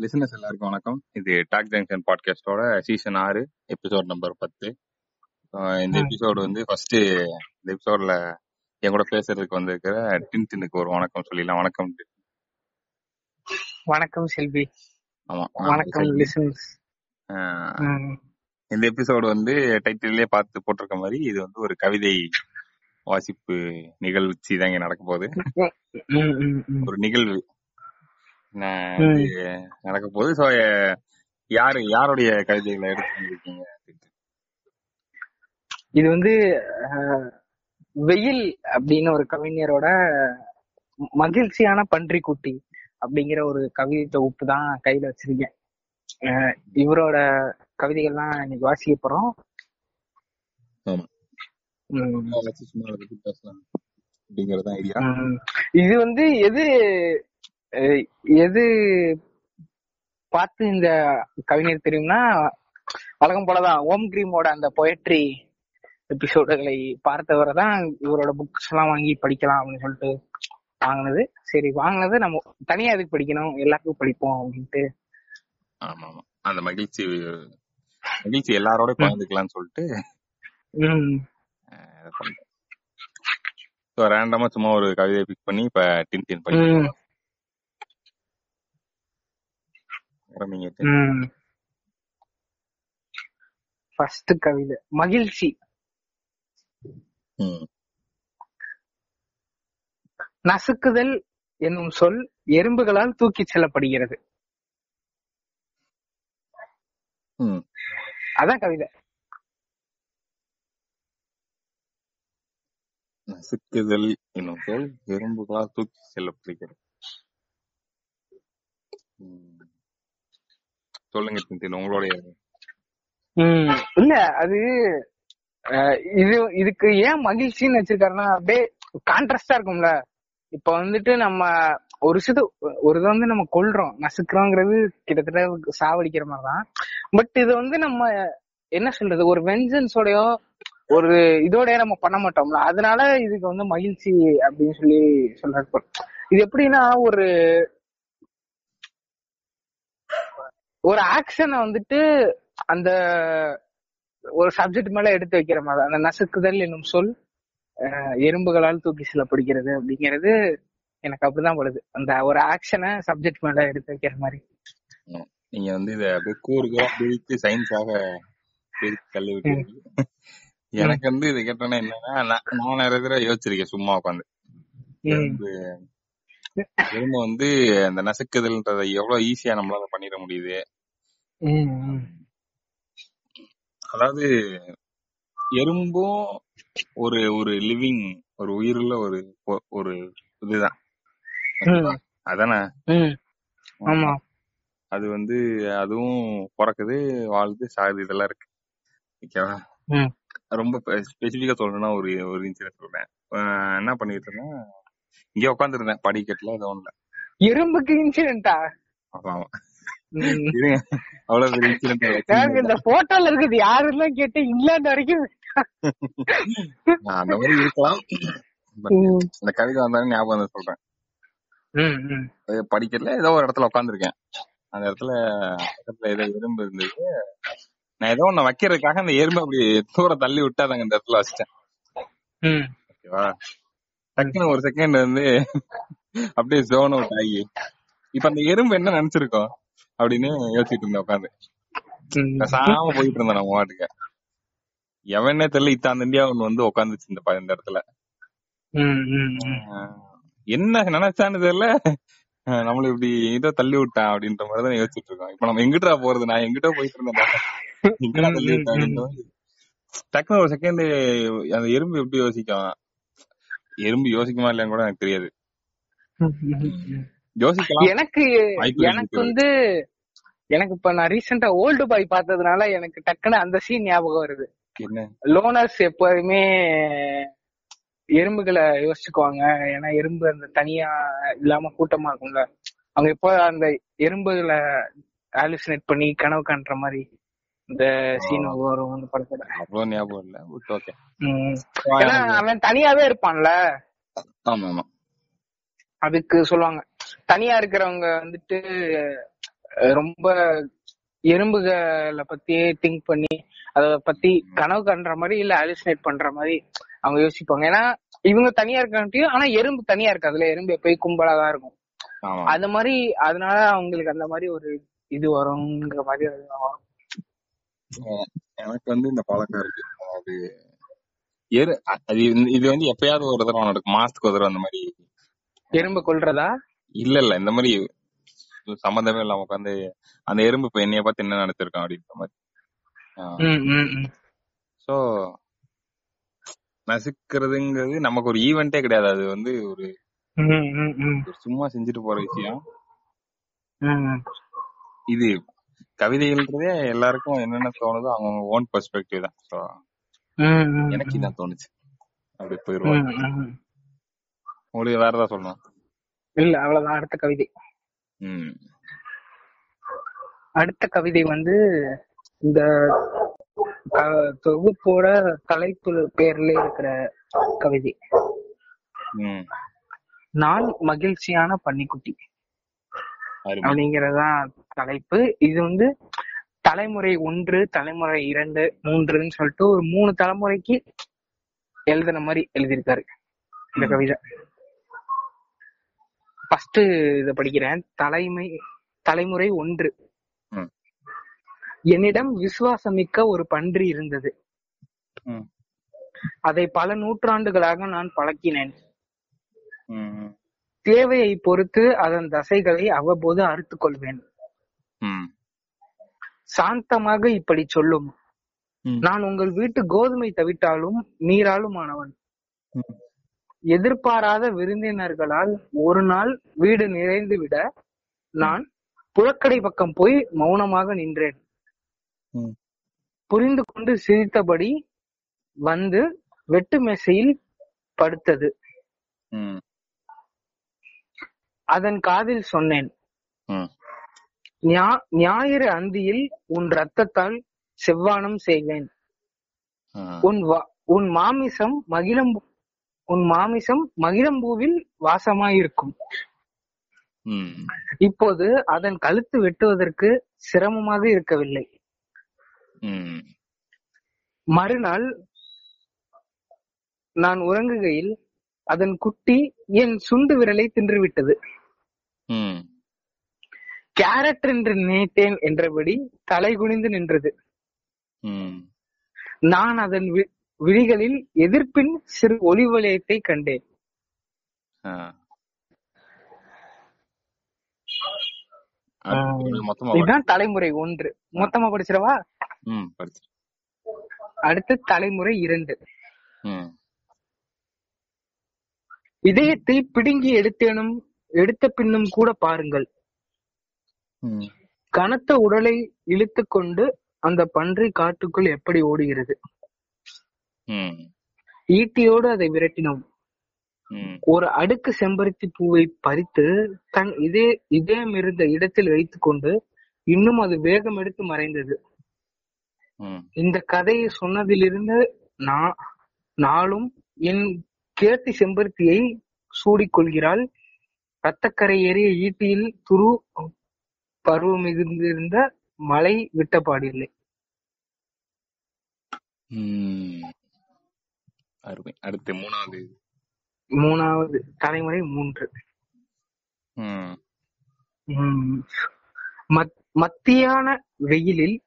Listeners எல்லாருக்கும் வணக்கம். இது டாக் ஜங்ஷன் பாட்காஸ்டோட சீசன் ஆறு எபிசோட் நம்பர் பத்து. இந்த. எபிசோடு வந்து ஃபர்ஸ்ட் இந்த எபிசோட்ல என் கூட பேசுறதுக்கு வந்திருக்கிற டின் டின்னுக்கு ஒரு வணக்கம் சொல்லிடலாம். வணக்கம். வணக்கம் செல்வி. ஆமா வணக்கம் ஆஹ் இந்த எபிசோடு வந்து டைட்டிலே பார்த்து போட்டிருக்க மாதிரி இது வந்து ஒரு கவிதை வாசிப்பு நிகழ்ச்சி தான் இங்க நடக்க போகுது. ஒரு நிகழ்வு. நடக்க போகுது ஸோ யாரு யாருடைய கவிதைகளை எடுத்து வந்திருக்கீங்க இது வந்து வெயில் அப்படின்னு ஒரு கவிஞரோட மகிழ்ச்சியான பன்றிக்குட்டி அப்படிங்கிற ஒரு கவிதை தொகுப்பு தான் கையில வச்சிருக்கேன் அஹ், இவரோட கவிதைகள்லாம் இன்னைக்கு வாசிக்க போறோம். இது வந்து எது எது பார்த்து இந்த கவிஞர் தெரியும்னா வழக்கம் போலதான் ஓம் கிரீமோட அந்த பொயட்ரி எபிசோடுகளை பார்த்தவரை தான் இவரோட புக்ஸ் எல்லாம் வாங்கி படிக்கலாம் அப்படின்னு சொல்லிட்டு வாங்கினது. சரி வாங்கினது நம்ம தனியா எதுக்கு படிக்கணும்? எல்லாருக்கும் படிப்போம் அப்படின்ட்டு. ஆமா ஆமா அந்த மகிழ்ச்சி மகிழ்ச்சி எல்லாரோட பகிர்ந்துக்கலாம்னு சொல்லிட்டு ரேண்டமா சும்மா ஒரு கவிதையை பிக் பண்ணி இப்ப டின் டின் பண்ணி ம். ஆரம்பிங்க. ஃபர்ஸ்ட் கவிதை. மகிழ்ச்சி. நசுக்குதல் என்னும் சொல் எறும்புகளால் தூக்கிச் செல்லப்படுகிறது. அதான் கவிதை. நசுக்குதல் என்னும் சொல் எறும்புகளால் தூக்கி செல்லப்படுகிறது. சொல்லுங்க உங்களுடைய ம். இல்ல அது இது இதுக்கு ஏன் மகிழ்ச்சின்னு வச்சிருக்காருன்னா அப்படியே கான்ட்ராஸ்டா இருக்கும்ல. இப்ப வந்துட்டு நம்ம ஒரு விஷயத்த ஒரு இதை வந்து நம்ம கொல்றோம் நசுக்கிறோங்கிறது கிட்டத்தட்ட சாவடிக்கிற மாதிரிதான். பட் இது வந்து நம்ம என்ன சொல்றது ஒரு வெஞ்சன்ஸோடயோ ஒரு இதோடய நம்ம பண்ண மாட்டோம்ல. அதனால இதுக்கு வந்து மகிழ்ச்சி அப்படின்னு சொல்லி சொல்றாரு. இது எப்படின்னா ஒரு ஒரு ஆக்ஷனை வந்துட்டு அந்த ஒரு சப்ஜெக்ட் மேல எடுத்து வைக்கிற மாதிரி அந்த நசுக்குதல் என்னும் சொல் எறும்புகளால் தூக்கி செல்லப்படுகிறது அப்படிங்கிறது எனக்கு அப்படிதான் படுது அந்த ஒரு ஆக்ஷனை சப்ஜெக்ட் மேல எடுத்து வைக்கிற மாதிரி. நீங்க வந்து இத அப்படியே கூறுகளா பிரித்து சயின்ஸாக தள்ளி எனக்கு வந்து இது கேட்டோன்னா என்னன்னா நான் நிறைய தடவை யோசிச்சிருக்கேன் சும்மா உட்காந்து எறும்பு வந்து அந்த நசுக்குதல்ன்றதை எவ்வளவு ஈஸியா நம்மளால பண்ணிட முடியுது. அதாவது எறும்பும் ஒரு ஒரு லிவிங் ஒரு உயிருள்ள ஒரு ஒரு இதுதான். அதானே. ஆமா. அது வந்து அதுவும் பிறக்குது வாழுது சாகுது இதெல்லாம் இருக்கு. ஓகேவா. ரொம்ப ஸ்பெசிபிக்கா சொல்லணும்னா ஒரு ஒரு இன்சிடென்ட் சொல்றேன். என்ன பண்ணிட்டு இருந்தேன்? இங்க உட்காந்துருந்தேன் படிக்கட்டுல ஏதோ ஒண்ணுல எறும்புக்கு இன்சிடென்டா அவ்வளவு பெரிய இன்சிடென்ட் இந்த போட்டோல இருக்குது. யாருலாம் கேட்டு இங்கிலாந்து வரைக்கும் அந்த மாதிரி இருக்கலாம். இந்த கவிதை வந்தாலும் ஞாபகம் வந்து சொல்றேன். படிக்கட்டுல ஏதோ ஒரு இடத்துல உட்காந்துருக்கேன் அந்த இடத்துல பக்கத்துல ஏதோ எறும்பு இருந்தது. நான் ஏதோ ஒண்ணு வைக்கிறதுக்காக அந்த எறும்பு அப்படி தூரம் தள்ளி விட்டு அதை அந்த இடத்துல வச்சிட்டேன். ஓகேவா? டக்குன்னு ஒரு செகண்ட் வந்து அப்படியே ஜோன் அவுட் ஆகி. இப்ப அந்த எறும்பு என்ன நினைச்சிருக்கோம் அப்படின்னு யோசிச்சுட்டு இருந்தேன் உட்காந்து ம். பேசாம போயிட்டு இருந்தேன் நம்ம வாட்டுக்கு. எவனே தெரியல இத்தாந்த இந்தியா ஒண்ணு வந்து உட்காந்துச்சு இந்த இந்த இடத்துல. என்ன நினைச்சான்னு தெரியல. நம்மள இப்படி இதோ தள்ளி விட்டான் அப்படின்ற மாதிரி தான் யோசிச்சுட்டு இருக்கோம். இப்ப நம்ம எங்கிட்டா போறது? நான் எங்கிட்ட போயிட்டு இருந்தேன் எங்கடா தள்ளி விட்டான். டக்குனு ஒரு செகண்ட் அந்த எறும்பு எப்படி யோசிக்கும்? எறும்பு யோசிக்குமா இல்லையான்னு கூட எனக்கு தெரியாது. யோசிக்கலாம். எனக்கு எனக்கு. வந்து எனக்கு இப்ப நான் ரீசெண்டா ஓல்டு பாய் பார்த்ததுனால எனக்கு டக்குன்னு அந்த சீன் ஞாபகம் வருது. லோனர்ஸ் எப்போதுமே எறும்புகளை யோசிச்சுக்குவாங்க. ஏன்னா எறும்பு அந்த தனியா இல்லாம கூட்டமா இருக்கும்ல. அவங்க எப்போ அந்த எறும்புகளை ஆலுசினேட் பண்ணி கனவு காண்ற மாதிரி இந்த சீன் வரும் அந்த படத்துல. அவ்வளவு ஞாபகம் இல்ல. பட் ஓகே ஏன்னா அவன் தனியாவே இருப்பான்ல? ஆமா ஆமா அதுக்கு சொல்லுவாங்க. தனியா இருக்கிறவங்க வந்துட்டு ரொம்ப எறும்புகளை பத்தியே திங்க் பண்ணி அத பத்தி கனவு கண்ற மாதிரி இல்ல அலிசினேட் பண்ற மாதிரி அவங்க யோசிப்பாங்க. ஏன்னா இவங்க தனியா இருக்காங்கட்டியும் ஆனா எறும்பு தனியா இருக்காதுல எறும்பு எப்பயும் கும்பலா தான் இருக்கும். அந்த மாதிரி அதனால அவங்களுக்கு அந்த மாதிரி ஒரு இது வருங்கிற மாதிரி வரும். எனக்கு வந்து இந்த பழக்கம் இருக்கு. அது எரு அது இந்த- இது வந்து எப்பயாவது ஒரு தடவை நடக்கும். மாசத்துக்கு ஒரு தடவை அந்த மாதிரி. எறும்பு கொல்றதா? இல்ல இல்ல. இந்த மாதிரி சம்மந்தமே இல்லாம உட்காந்து அந்த எறும்பு இப்ப என்னைய பார்த்து என்ன நினைச்சிருக்கான் அப்படின்ற மாதிரி. ம், ம், ம். சோ நசுக்கிறதுங்கிறது நமக்கு ஒரு ஈவெண்டே கிடையாது. அது வந்து ஒரு ம், ம், ம். ஒரு சும்மா செஞ்சுட்டு போற விஷயம். ம். இது கவிதைகள்ன்றதே எல்லாருக்கும் என்னென்ன தோணுதோ அவங்க ஓன் பெர்ஸ்பெக்டிவ் தான். ம், எனக்கு. இதான் தோணுச்சு. அப்படி போயிருவாங்க. உங்களுக்கு வேற ஏதாவது சொல்லணும்? இல்ல அவ்வளவுதான். அடுத்த கவிதை. அடுத்த கவிதை வந்து இந்த தொகுப்போட தலைப்பு பேர்ல இருக்கிற கவிதை. நான் மகிழ்ச்சியான பன்னிக்குட்டி. அருமை. அப்படிங்கறதுதான் தலைப்பு இது வந்து தலைமுறை ஒன்று தலைமுறை இரண்டு மூன்றுன்னு சொல்லிட்டு ஒரு மூணு தலைமுறைக்கு எழுதின மாதிரி எழுதியிருக்காரு இந்த. கவிதை ஃபர்ஸ்ட் இத படிக்கிறேன் தலைமை தலைமுறை ஒன்று. என்னிடம் விசுவாசமிக்க ஒரு பன்றி இருந்தது. அதை பல நூற்றாண்டுகளாக நான் பழக்கினேன். தேவையை பொறுத்து அதன் தசைகளை அவ்வப்போது அறுத்துக் கொள்வேன் சாந்தமாக இப்படி சொல்லும். நான் உங்கள் வீட்டு கோதுமை தவிட்டாலும் நீராலும் ஆனவன். எதிர்பாராத விருந்தினர்களால் ஒரு நாள் வீடு நிறைந்து விட நான் புழக்கடை பக்கம் போய் மௌனமாக நின்றேன். புரிந்து கொண்டு சிரித்தபடி வந்து வெட்டு மேசையில் படுத்தது. அதன் காதில் சொன்னேன். ஞாயிறு அந்தியில் உன் ரத்தத்தால் செவ்வானம் செய்வேன். உன் உன் மாமிசம் மகிழம் உன் மாமிசம் மகிழம்பூவில் வாசமாயிருக்கும். இப்போது அதன் கழுத்து வெட்டுவதற்கு சிரமமாக இருக்கவில்லை. மறுநாள் நான் உறங்குகையில் அதன் குட்டி என் சுண்டு விரலை தின்றுவிட்டது. கேரட் என்று நினைத்தேன் என்றபடி தலை குனிந்து நின்றது. நான் அதன் வி- விழிகளில் எதிர்ப்பின் சிறு ஒளி வலயத்தை கண்டேன். இதுதான் தலைமுறை ஒன்று. மொத்தமா படிச்சிடவா? அடுத்து தலைமுறை இரண்டு. இதயத்தை பிடுங்கி எடுத்தேனும் எடுத்த பின்னும் கூட பாருங்கள். கனத்த உடலை இழுத்துக் கொண்டு அந்த பன்றி காட்டுக்குள் எப்படி ஓடுகிறது? ஈட்டியோடு அதை விரட்டினோம். ஒரு அடுக்கு செம்பருத்தி பூவை பறித்து தன் இதே இதயம் இருந்த இடத்தில் வைத்துக் கொண்டு இன்னும் அது வேகம் எடுத்து மறைந்தது. இந்த கதையை சொன்னதிலிருந்து நான் நாளும் என் கேட்டி செம்பருத்தியை சூடிக் கொள்கிறாள் ரத்தக்கரை ஏறிய ஈட்டியில் துரு பருவம் மிகுந்திருந்த மழை விட்டபாடில்லை. ம். அருமை. அடுத்து மூணாவது. மூணாவது. தலைமுறை மூன்று. ம். உம் மத்- மத்தியான வெயிலில்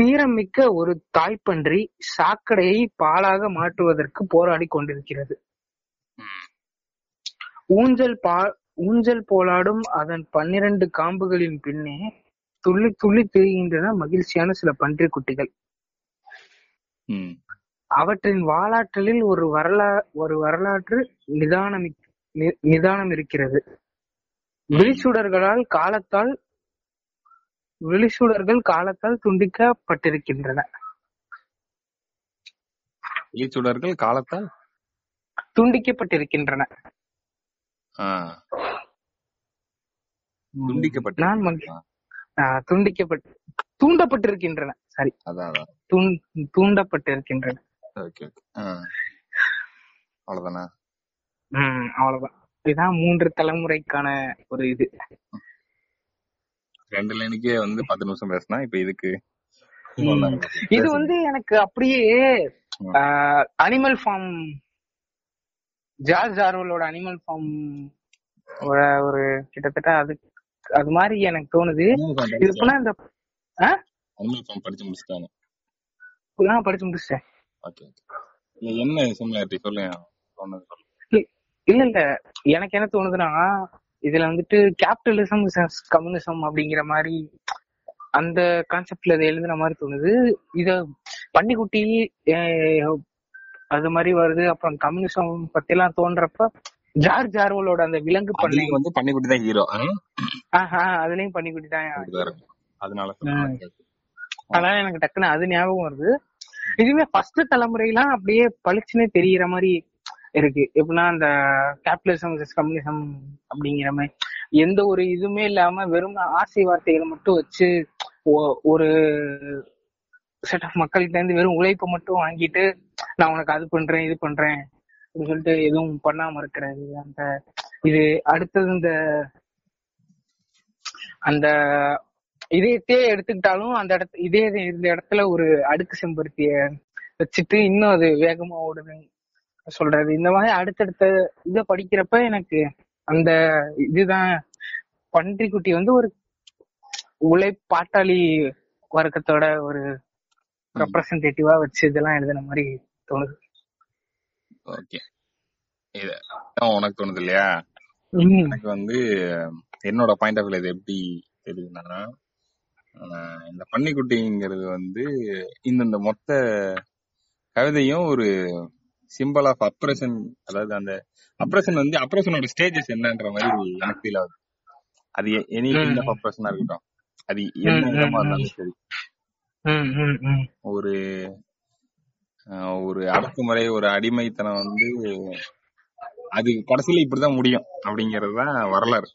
தீரமிக்க ஒரு தாய்ப்பன்றி சாக்கடையை பாலாக மாற்றுவதற்கு போராடி கொண்டிருக்கிறது. ஊஞ்சல் பா ஊஞ்சல் போலாடும் அதன் பன்னிரண்டு காம்புகளின் பின்னே துள்ளி துள்ளி திரிகின்றன மகிழ்ச்சியான சில பன்றி குட்டிகள். அவற்றின் வாலாற்றலில் ஒரு வரலா ஒரு வரலாற்று நிதானம் நிதானம் இருக்கிறது. விழிச்சுடர்களால் காலத்தால் விழிச்சுடர்கள் காலத்தால் துண்டிக்கப்பட்டிருக்கின்றன. இலைச்சுடர்கள் காலத்தால்? துண்டிக்கப்பட்டிருக்கின்றன. துண்டிக்கப்பட்டு நான் துண்டிக்கப்பட்டு தூண்டப்பட்டிருக்கின்றன. சாரி. அதான் தூண்- தூண்டப்பட்டிருக்கின்றன. அவ்வளவுதானா? உம் அவ்வளவுதான். இதுதான் மூன்று தலைமுறைக்கான ஒரு இது. ரெண்டு லைனுக்கே வந்து பத்து நிமிஷம் பேசினா இப்ப இதுக்கு. இது வந்து எனக்கு அப்படியே. அனிமல் ஃபார்ம் ஜார்ஜ் ஆர்வலோட அனிமல் ஃபார்ம் ஒரு கிட்டத்தட்ட அது அது மாதிரி எனக்கு தோணுது. இது போனா இந்த ஆ? அனிமல் ஃபார்ம் படிச்சு முடிச்சிட்டாங்க நான் படிச்சு முடிச்சிட்டேன். ஓகே இல்ல என்ன சிமிலாரிட்டி சொல்லுங்க இல்ல இல்ல. எனக்கு என்ன தோணுதுன்னா இதுல வந்துட்டு கேபிட்டலிசம் கம்யூனிசம் அப்படிங்கிற மாதிரி அந்த கான்செப்ட்ல இதை எழுதுன மாதிரி தோணுது. இத பன்னிக்குட்டி அது மாதிரி வருது. அப்புறம் கம்யூனிசம் பத்தி எல்லாம் தோன்றப்ப ஜார்ஜ் ஆர்வலோட அந்த விலங்கு பண்ணை வந்து பன்னிக்குட்டி தான் ஹீரோ ஆஹா அதுலயும் பன்னிக்குட்டி தான் அதனால. அதனால எனக்கு டக்குன்னு அது ஞாபகம் வருது. இதுவே ஃபர்ஸ்ட் தலைமுறையெல்லாம் அப்படியே பளிச்சுன்னு தெரியிற மாதிரி இருக்கு. எப்படின்னா அந்த கேபிட்டலிசம் கம்யூனிசம் அப்படிங்கிற மாதிரி. எந்த ஒரு இதுவுமே இல்லாம வெறும் ஆசை வார்த்தைகளை மட்டும் வச்சு ஒரு செட் ஆஃப் மக்கள்கிட்ட இருந்து வெறும் உழைப்பை மட்டும் வாங்கிட்டு நான் உனக்கு அது பண்றேன் இது பண்றேன் அப்படின்னு சொல்லிட்டு எதுவும் பண்ணாம இருக்கிறது. அந்த இது அடுத்தது இந்த அந்த இதயத்தையே எடுத்துக்கிட்டாலும் அந்த இடத்து இதே இந்த இடத்துல ஒரு அடுக்கு செம்பருத்திய வச்சுட்டு இன்னும் அது வேகமா ஓடுதுன்னு சொல்றது. இந்த மாதிரி அடுத்தடுத்த இதை படிக்கிறப்ப எனக்கு அந்த இதுதான். பன்றிக்குட்டி வந்து ஒரு உழைப்பாட்டாளி வர்க்கத்தோட ஒரு ரெப்ரசன்டேட்டிவா வச்சு இதெல்லாம் எழுதின மாதிரி தோணுது. ஓகே இது உனக்கு தோணுது இல்லையா? எனக்கு வந்து என்னோட பாயிண்ட் ஆஃப் இது எப்படி தெரியுதுன்னா இந்த பன்னிக்குட்டிங்கிறது வந்து இந்த இந்த மொத்த கவிதையும் ஒரு சிம்பிள் ஆஃப் அப்ரேஷன் அதாவது அந்த அப்ரேஷன் வந்து அப்ரேஷனோட ஸ்டேஜஸ் என்னன்ற மாதிரி எனக்கு ஃபீல் ஆகுது. அது எனி கைண்ட் ஆஃப் அப்ரேஷனா இருக்கட்டும். அது என்ன விதமா. இருந்தாலும் சரி. ஒரு ஆஹ் ஒரு அடக்குமுறை ஒரு அடிமைத்தனம் வந்து அது கடைசியில இப்படிதான் முடியும் அப்படிங்கறது தான் வரலாறு.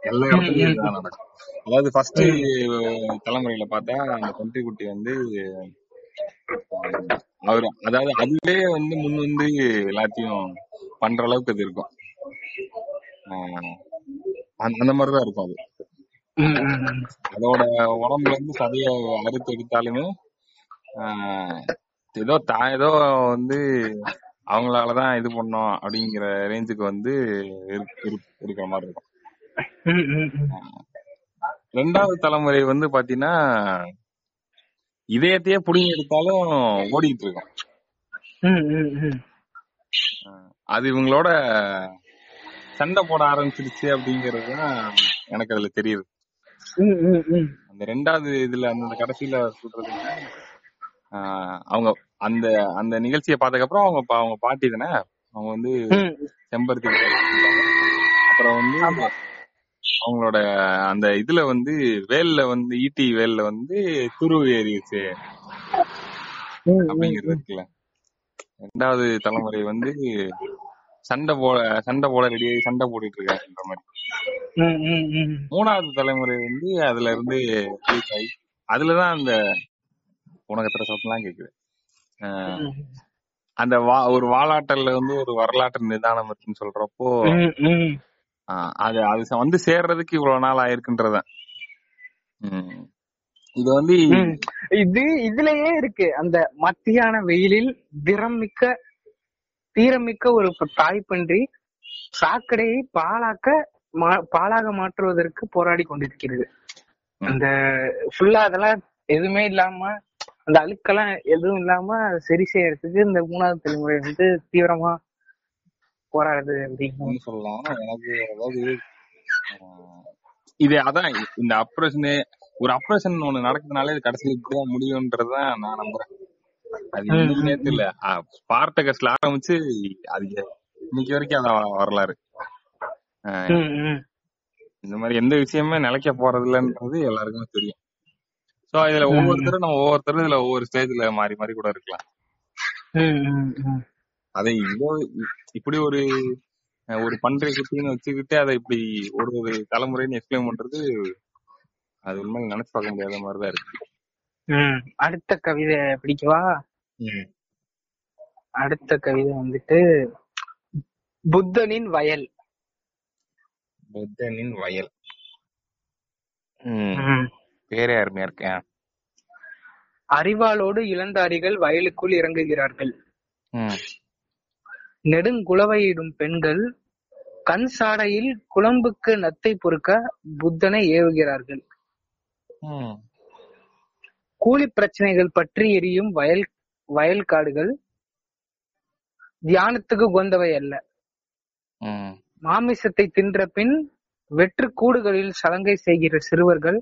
எல்லா இடத்துலயும் இதுதான் நடக்கும். அதாவது ஃபர்ஸ்ட் தலைமுறையில பார்த்தா அந்த பன்றி குட்டி வந்து அவர் அதாவது அதுவே வந்து முன் வந்து எல்லாத்தையும் பண்ற அளவுக்கு அது இருக்கும். அந்த- மாதிரிதான் இருக்கும் அது. அதோட உடம்புல இருந்து சதைய அறுத்து எடுத்தாலுமே ஆஹ் ஏதோ தான் ஏதோ வந்து அவங்களாலதான் இது பண்ணோம் அப்படிங்கிற ரேஞ்சுக்கு வந்து இரு- இரு- இருக்கிற மாதிரி இருக்கும். ரெண்டாவது தலைமுறை வந்து பாத்தீங்கன்னா இதயத்தையே புடிங்கி எடுத்தாலும் ஓடிட்டு இருக்கும். அது இவங்களோட சண்டை போட ஆரம்பிச்சிருச்சு அப்படிங்கிறது தான் எனக்கு அதுல தெரியுது. அந்த ரெண்டாவது இதுல அந்த கடைசியில சொல்றது அவங்க அந்த அந்த நிகழ்ச்சியை பார்த்ததுக்கு அப்புறம் அவங்க அவங்க பாட்டி தானே? அவங்க வந்து செம்பருத்தி. அப்புறம் வந்து. அவங்களோட அந்த இதுல வந்து வேல்ல வந்து ஈட்டி வேல்ல வந்து துருவு ஏறிடுச்சு. அப்படிங்கிறது இருக்குல்ல. ரெண்டாவது தலைமுறை வந்து சண்டை போட சண்டை போட ரெடி சண்டை போட்டுட்டு இருக்காங்கன்ற மாதிரி. மூணாவது தலைமுறை வந்து அதுல இருந்து ஆகி அதுலதான் அந்த உனக்கு எத்தனை சத்தம்லாம் கேக்குது. அந்த வா ஒரு வாலாட்டல்ல வந்து ஒரு வரலாற்று நிதானம் இருக்குன்னு சொல்றப்போ அது அது வந்து சேர்றதுக்கு இவ்வளவு நாள் ஆயிருக்குன்றதான் உம் இது வந்து. இது இதுலயே இருக்கு. அந்த மத்தியான வெயிலில் திறம் மிக்க தீரமிக்க ஒரு தாய் பன்றி சாக்கடையை பாலாக்க பாலாக மாற்றுவதற்கு போராடி கொண்டிருக்கிறது. அந்த ஃபுல்லா அதெல்லாம் எதுவுமே இல்லாம அந்த அழுக்கெல்லாம் எதுவும் இல்லாம சரி செய்யறதுக்கு இந்த மூணாவது தலைமுறை வந்து தீவிரமா போராடுது அப்படின்னு. சொல்லலாம். எனக்கு அதாவது இது அதான் இந்த அப்ரேஷனு ஒரு அப்ரேஷன் ஒண்ணு நடக்குதுனாலே இது கடைசியில இப்படிதான் முடியும்ன்றதுதான் நான் நம்புறேன். அது ம், இன்னைக்கு ம், நேத்து இல்ல ஸ்பார்டகஸ்ல ஆரம்பிச்சு அது இன்னைக்கு வரைக்கும் அதான் வரலாறு. இந்த மாதிரி எந்த விஷயமே நிலைக்க போறது இல்லைன்றது எல்லாருக்குமே தெரியும் சோ இதுல. ஒவ்வொருத்தரும் நம்ம ஒவ்வொருத்தரும் இதுல ஒவ்வொரு ஸ்டேஜ்ல மாறி மாறி கூட இருக்கலாம். அதை இதோ இப்படி ஒரு ஒரு பன்றை குட்டின்னு வச்சுக்கிட்டு அதை இப்படி ஒரு ஒரு தலைமுறைன்னு எக்ஸ்பிளைன் பண்றது அது உண்மையில நினைச்சு பார்க்க முடியாத மாதிரிதான் இருக்கு. அடுத்த கவிதை பிடிக்கவா அடுத்த கவிதை வந்துட்டு புத்தனின் வயல் புத்தனின் வயல் ம். ம். பேரே அருமையா இருக்கு ஆ. அறிவாளோடு இளந்தாரிகள் வயலுக்குள் இறங்குகிறார்கள் ம். நெடுங்குளவையிடும் பெண்கள் கண் சாடையில் குழம்புக்கு நத்தை பொறுக்க புத்தனை ஏவுகிறார்கள் ம். கூலி பிரச்சனைகள் பற்றி எரியும் வயல் வயல்காடுகள் தியானத்துக்கு உகந்தவை அல்ல. மாமிசத்தை தின்ற பின் வெற்று கூடுகளில் சலங்கை செய்கிற சிறுவர்கள்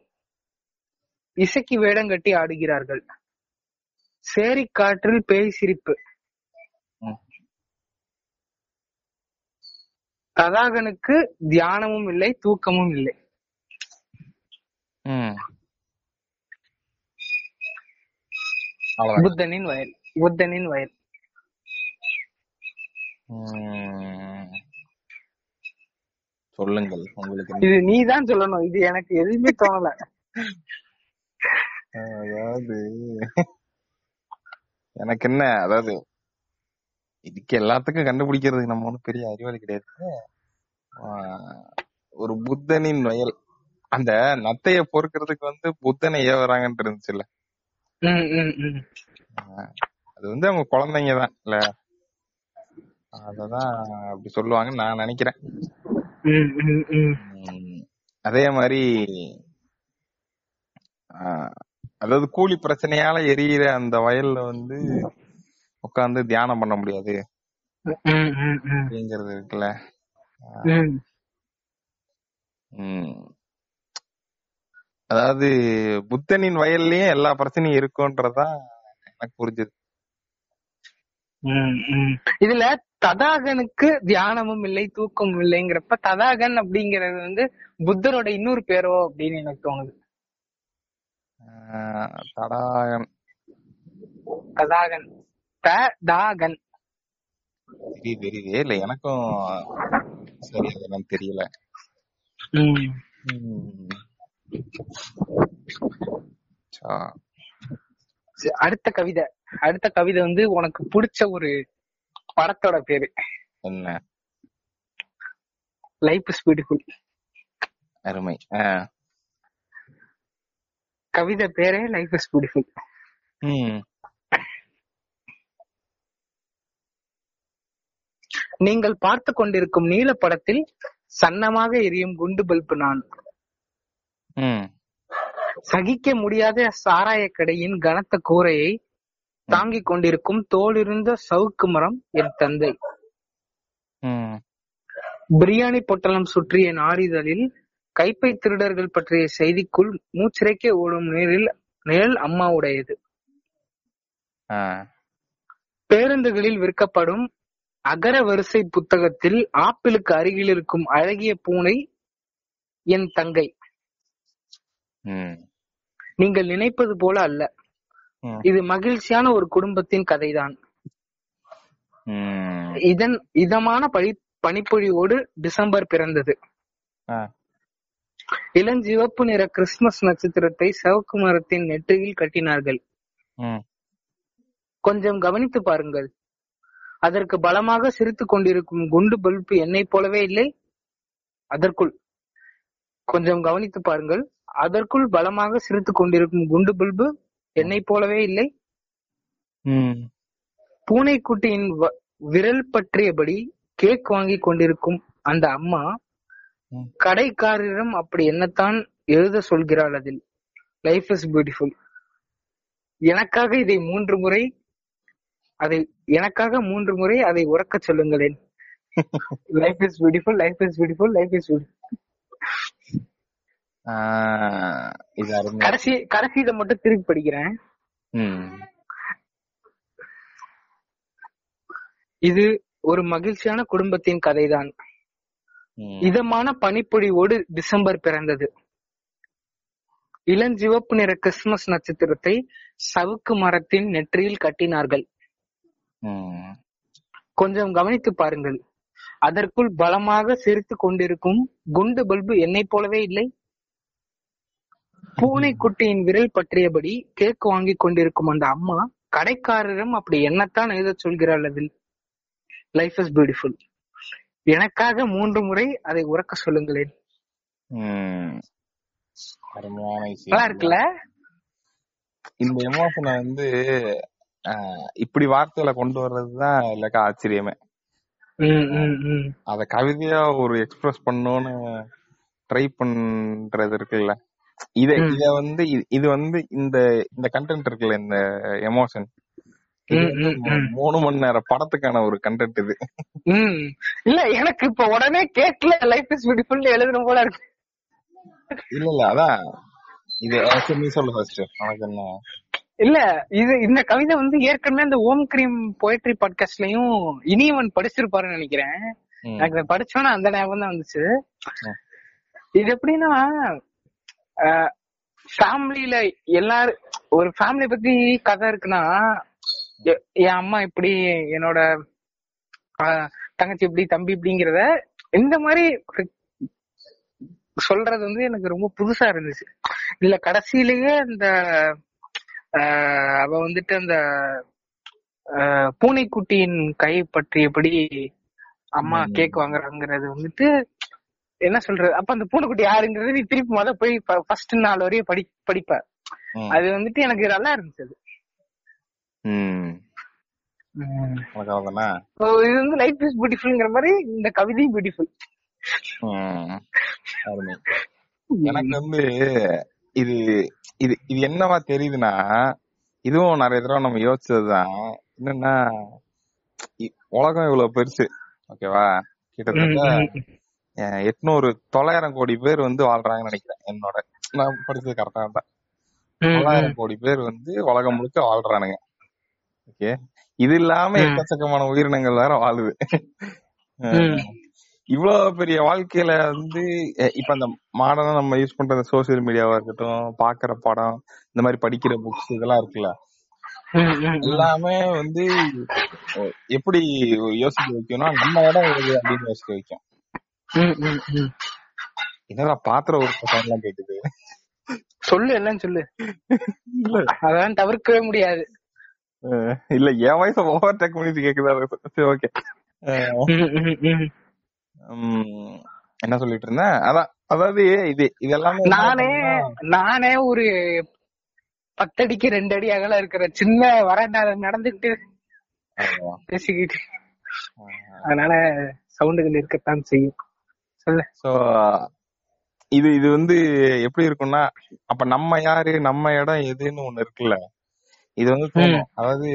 இசைக்கு வேடங்கட்டி ஆடுகிறார்கள். சேரி காற்றில் பேய் சிரிப்பு. ததாகனுக்கு தியானமும் இல்லை தூக்கமும் இல்லை ம். அவ்வளவுதான். புத்தனின் வயல். புத்தனின் வயல். சொல்லுங்கள் உங்களுக்கு இது நீதான் சொல்லணும். இது எனக்கு எதுவுமே தோணல. அதாவது எனக்கு என்ன அதாவது இதுக்கு எல்லாத்துக்கும் கண்டுபிடிக்கிறதுக்கு நம்ம ஒண்ணும் பெரிய அறிவாளி கிடையாது. ஆஹ் ஒரு புத்தனின் வயல். அந்த நத்தைய பொறுக்கிறதுக்கு வந்து புத்தனை இருந்துச்சுல்ல. ம், ம். ஆஹ் அது வந்து அவங்க குழந்தைங்க தான் இல்ல? அததான் அப்படி சொல்லுவாங்கன்னு நான் நினைக்கிறேன். அதே மாதிரி அதாவது கூலி பிரச்சனையால எரியிற அந்த வயல்ல வந்து உட்கார்ந்து தியானம் பண்ண முடியாது. அப்படிங்கறது இருக்குல்ல? அதாவது புத்தனின் வயல்லயும் எல்லா பிரச்சனையும் இருக்குன்றதுதான் எனக்கு புரிஞ்சது. இதுல ததாகனுக்கு தியானமும் இல்லை தூக்கமும் இல்லைங்கிறப்ப ததாகன் அப்படிங்கறது வந்து புத்தரோட இன்னொரு பேரோ அப்படின்னு எனக்கு தோணுது. ஆஹ் தடாகன். ததாகன். ததாகன். தெரியுது தெரியுது. இல்ல எனக்கும் சரி தெரியல. அடுத்த கவிதை. அடுத்த கவிதை வந்து உனக்கு பிடிச்ச ஒரு படத்தோட பேரு. என்ன? லைஃப் இஸ் பியூட்டிஃபுல் அருமை. கவிதை பேரே லைஃப் இஸ் பியூட்டிஃபுல் நீங்கள் பார்த்து கொண்டிருக்கும் நீல படத்தில் சன்னமாக எரியும் குண்டு பல்பு நான். சகிக்க முடியாத சாராய கடையின் கனத்த கூரையை தாங்கிக் கொண்டிருக்கும் தோலிருந்த சவுக்கு மரம் என் தந்தை. பிரியாணி பொட்டலம் சுற்றிய நாரிதழில் கைப்பை திருடர்கள் பற்றிய செய்திக்குள் மூச்சிறைக்க ஓடும் நீரில் நிழல் அம்மாவுடையது பேருந்துகளில் விற்கப்படும் அகர வரிசை புத்தகத்தில் ஆப்பிளுக்கு அருகில் இருக்கும் அழகிய பூனை என் தங்கை. நீங்கள் நினைப்பது போல அல்ல. இது மகிழ்ச்சியான ஒரு குடும்பத்தின் கதைதான். இதன் இதமான பனி பனிப்பொழிவோடு டிசம்பர் பிறந்தது. இளஞ்சிவப்பு நிற கிறிஸ்துமஸ் நட்சத்திரத்தை சிவப்பு மரத்தின் நெற்றியில் கட்டினார்கள். கொஞ்சம் கவனித்து பாருங்கள். அதற்கு பலமாக சிரித்துக் கொண்டிருக்கும் குண்டு பல்பு என்னைப் போலவே இல்லை. அதற்குள் கொஞ்சம் கவனித்து பாருங்கள். அதற்குள் பலமாக சிரித்துக் கொண்டிருக்கும் குண்டு பல்பு என்னைப் போலவே இல்லை. பூனைக்குட்டியின் விரல் பற்றியபடி கேக் வாங்கி கொண்டிருக்கும் அந்த அம்மா. கடைக்காரரிடம் அப்படி என்னத்தான் எழுத சொல்கிறாள் அதில். லைஃப் இஸ் பியூட்டிஃபுல் எனக்காக இதை மூன்று முறை அதை எனக்காக மூன்று முறை அதை உறக்கச் சொல்லுங்களேன். Life is beautiful life is beautiful life is beautiful கடைசி கடைசி இதை மட்டும் திருப்பி படிக்கிறேன். இது ஒரு மகிழ்ச்சியான குடும்பத்தின் கதைதான். இதமான பனிப்பொழிவோடு டிசம்பர் பிறந்தது. இளஞ்சிவப்பு நிற கிறிஸ்துமஸ் நட்சத்திரத்தை சவுக்கு மரத்தின் நெற்றியில் கட்டினார்கள். கொஞ்சம் கவனித்து பாருங்கள். அதற்குள் பலமாக சிரித்துக் கொண்டிருக்கும் குண்டு பல்பு என்னைப் போலவே இல்லை? பூனைக்குட்டியின் விரல் பற்றியபடி கேக் வாங்கி கொண்டிருக்கும் அந்த அம்மா கடைக்காரரிடம் அப்படி என்னத்தான் எழுத சொல்கிறாள் அதில்? லைஃப் இஸ் பியூட்டிஃபுல் எனக்காக மூன்று முறை அதை உறக்க சொல்லுங்களேன். நல்லா இருக்குல்ல இந்த எமோஷனை வந்து இப்படி வார்த்தையில கொண்டு வர்றதுதான் இல்லக்கா ஆச்சரியமே. அத கவிதையா ஒரு எக்ஸ்பிரஸ் பண்ணணும்னு ட்ரை பண்றது இருக்குல்ல. இத. இத வந்து இது- வந்து இந்த இந்த கண்டென்ட் இருக்குல்ல இந்த எமோஷன். மூணு மணி நேர படத்துக்கான ஒரு கண்டென்ட் இது. இல்ல எனக்கு இப்ப உடனே கேட்கல லைஃப் இஸ் பியூட்டிஃபுல் எழுதணும் போல இருக்கு இல்ல இல்ல அதான் இது நீ சொல்லு ஃபர்ஸ்ட் உனக்கு என்ன இல்ல இது இந்த கவிதை வந்து ஏற்கனவே இந்த ஓம் கிரீம் போயட்ரி பாட்காஸ்ட்லயும் இனியவன் படிச்சிருப்பாருன்னு நினைக்கிறேன் எனக்கு படிச்சோன்னா அந்த ஞாபகம் தான் வந்துச்சு. இது எப்படின்னா ஃபேமிலியில எல்லாரும் ஒரு ஃபேமிலி பத்தி கதை இருக்குன்னா என் அம்மா இப்படி என்னோட தங்கச்சி இப்படி தம்பி இப்படிங்கிறத இந்த மாதிரி சொல்றது வந்து எனக்கு ரொம்ப புதுசா இருந்துச்சு இல்ல கடைசியிலேயே அந்த அவ வந்துட்டு அந்த பூனைக்குட்டியின் கை பற்றியபடி அம்மா. கேக் வாங்குறாங்கிறது வந்துட்டு என்ன சொல்றது? அப்ப அந்த பூனைக்குட்டி யாருங்கிறது நீ திருப்பி முத போய் ஃபர்ஸ்ட் நாள் வரையும் படி படிப்ப. அது வந்துட்டு எனக்கு நல்லா இருந்துச்சு அது. இது வந்து லைஃப் இஸ் பியூட்டிஃபுல்ங்கிற மாதிரி இந்த கவிதையும் பியூட்டிஃபுல் எனக்கு வந்து இது இது இது என்னவா தெரியுதுன்னா இதுவும் நிறைய தடவை நம்ம யோசிச்சதுதான். என்னன்னா உலகம் இவ்வளவு பெருசு. ஓகேவா? கிட்டத்தட்ட எட்நூறு தொள்ளாயிரம் கோடி பேர் வந்து வாழ்றாங்கன்னு நினைக்கிறேன் என்னோட. நான் படிச்சது கரெக்டா இருந்தா. தொள்ளாயிரம் கோடி பேர் வந்து உலகம் முழுக்க வாழ்றானுங்க. ஓகே இது இல்லாம. எக்கச்சக்கமான உயிரினங்கள் வேற வாழுது. இவ்வளவு பெரிய வாழ்க்கையில வந்து இப்ப அந்த மாடர்னா நம்ம யூஸ் பண்ற சோசியல் மீடியாவா இருக்கட்டும் பாக்குற படம் இந்த மாதிரி படிக்கிற புக்ஸ் இதெல்லாம் இருக்குல்ல. எல்லாமே வந்து எப்படி யோசிக்க வைக்கும்னா நம்ம இடம் எது அப்படின்னு யோசிக்க வைக்கும். என்னடா பாத்திர ஒரு எல்லாம் கேக்குது? சொல்லு எல்லாம் சொல்லு. அதான் தவிர்க்கவே முடியாது. இல்ல என் வயசு ஓவர் டெக் பண்ணிட்டு கேக்குதா? சரி ஓகே என்ன சொல்லிட்டு இருந்தேன்? அதான் அதாவது இது இது எல்லாமே என்ன நானே நானே ஒரு பத்தடிக்கு ரெண்டு அடி அகல இருக்கிற சின்ன வராண்டால நடந்துகிட்டு. பேசிக்கிட்டு. அதனால சவுண்டுகள் இருக்கத்தான் செய்யும். சோ இது இது வந்து எப்படி இருக்கும்னா அப்ப நம்ம யாரு நம்ம இடம் எதுன்னு ஒண்ணு இருக்குல்ல. இது வந்து தோணும். அதாவது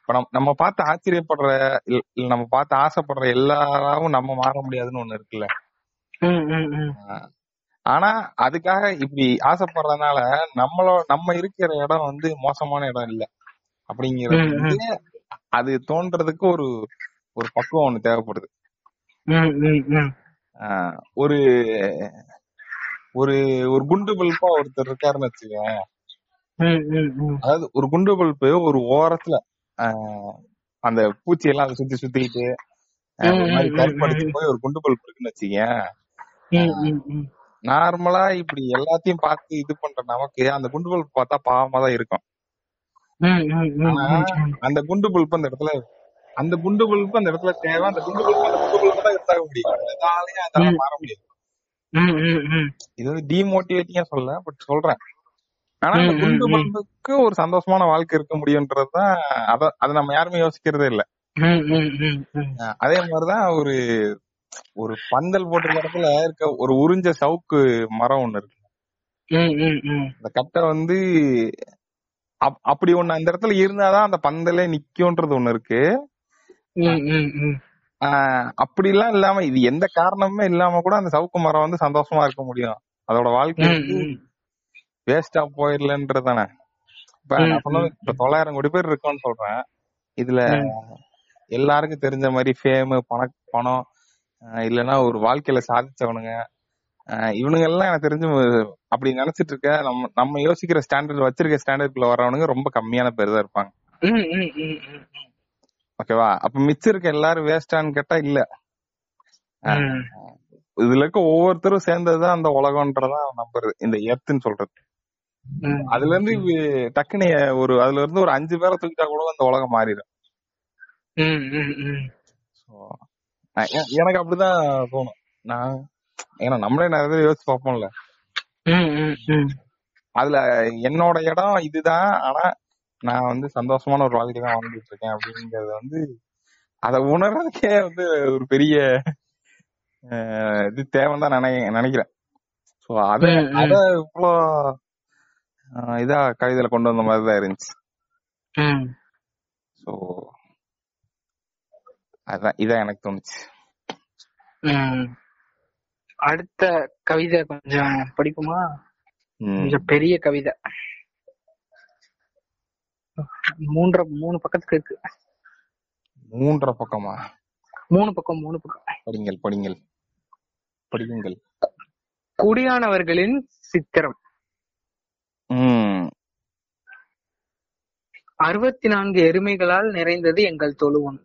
இப்ப நம்ம பார்த்து ஆச்சரியப்படுற இல்ல நம்ம பார்த்து ஆசைப்படுற எல்லாரும் நம்ம மாற முடியாதுன்னு ஒண்ணு இருக்குல்ல. ஆனா அதுக்காக இப்படி ஆசைப்படுறதுனால நம்மளோ நம்ம இருக்கிற இடம் வந்து மோசமான இடம் இல்ல. அப்படிங்கறது. வந்து அது தோன்றதுக்கு ஒரு ஒரு பக்குவம் ஒண்ணு தேவைப்படுது. ஒரு ஒரு ஒரு குண்டு பல்பா ஒருத்தர் இருக்காருன்னு வச்சுக்கோங்க. அதாவது ஒரு குண்டு பல்பு ஒரு ஓரத்துல அந்த பூச்சி எல்லாம் அதை சுத்தி சுத்திக்கிட்டு ம், கருப்படிச்சு. போய் ஒரு குண்டு பல்பு இருக்குன்னு வச்சுக்கேன். நார்மலா இப்படி எல்லாத்தையும் பார்த்து இது பண்ற நமக்கு அந்த குண்டு பல்பு பார்த்தா பாவமா தான் இருக்கும். அந்த குண்டு பல்பு அந்த இடத்துல அந்த குண்டு பல்பு அந்த இடத்துல தேவை அந்த குண்டு பல்பு அந்த தான் இருந்தாக முடியும். அதால மாற. இது வந்து டிமோட்டிவேட்டிங்கா சொல்ல பட் சொல்றேன். ஆனா அந்த குண்டு ம், ம். பல்புக்கு ஒரு சந்தோஷமான வாழ்க்கை இருக்க முடியும்ன்றதுதான் அத அதை நம்ம யாருமே யோசிக்கிறதே இல்ல. அதே மாதிரிதான் ஒரு ஒரு பந்தல் போட்டிருக்க இடத்துல இருக்க ஒரு உறிஞ்ச சவுக்கு மரம் ஒண்ணு இருக்கு. ம், ம், ம். அந்த கட்டை வந்து அப்- அப்படி ஒண்ணு அந்த இடத்துல இருந்தாதான் அந்த பந்தலே நிக்கும்ன்றது ஒண்ணு இருக்கு. ம், ம், ம். ஆஹ் அப்படிலாம் இல்லாம இது எந்த காரணமுமே இல்லாம கூட அந்த சவுக்கு மரம் வந்து சந்தோஷமா இருக்க முடியும் அதோட வாழ்க்கை. வேஸ்டா போயிடலன்றதானே இப்ப நான் சொன்னது. இப்ப தொள்ளாயிரம் கோடி பேர் இருக்கோம்னு சொல்றேன் இதுல. எல்லாருக்கும் தெரிஞ்ச மாதிரி ஃபேம் பண பணம் இல்லைன்னா ஒரு வாழ்க்கையில சாதிச்சவனுங்க இவனுங்க எல்லாம் எனக்கு தெரிஞ்சு அப்படி நினைச்சிட்டு இருக்க நம்ம நம்ம யோசிக்கிற ஸ்டாண்டர்ட் வச்சிருக்க ஸ்டாண்டர்ட்குள்ள வர்றவனுங்க ரொம்ப கம்மியான பேர் தான் இருப்பாங்க. ஓகேவா அப்ப மிச்சம் இருக்க எல்லாரும் வேஸ்டான்னு கேட்டா இல்ல. இதுல இருக்க ஒவ்வொருத்தரும் சேர்ந்ததுதான் அந்த உலகம்ன்றதான் நம்புறது. இந்த எர்த்துன்னு சொல்றது. அதுல இருந்து டக்குனு ஒரு அதுல இருந்து ஒரு அஞ்சு பேரை தூக்கிட்டா கூட அந்த உலகம் மாறிடும். எனக்கு அப்படிதான் தோணும். நான் ஏன்னா நம்மளே நிறைய யோசிச்சு பார்ப்போம்ல. அதுல என்னோட இடம் இதுதான். ஆனா நான் வந்து சந்தோஷமான ஒரு வாழ்க்கை தான் வாழ்ந்துட்டு இருக்கேன் அப்படிங்கறது வந்து அத உணர்றதுக்கே வந்து ஒரு பெரிய இது தேவைன்னு தான் நினை நினைக்கிறேன் சோ அத அத இவ்வளோ இதா கவிதையில கொண்டு வந்த மாதிரி தான் இருந்துச்சு. சோ அதான் இதான் எனக்கு தோணுச்சு. அடுத்த கவிதை கொஞ்சம் படிக்குமா. கொஞ்சம் பெரிய கவிதை மூன்றரை மூணு பக்கத்துக்கு இருக்கு. மூன்றரை பக்கமா? மூணு பக்கம் மூணு பக்கம். படிங்கள் படிங்கள். படியுங்கள். குடியானவர்களின் சித்திரம். அறுபத்தி நான்கு எருமைகளால் நிறைந்தது எங்கள் தொழுவம்.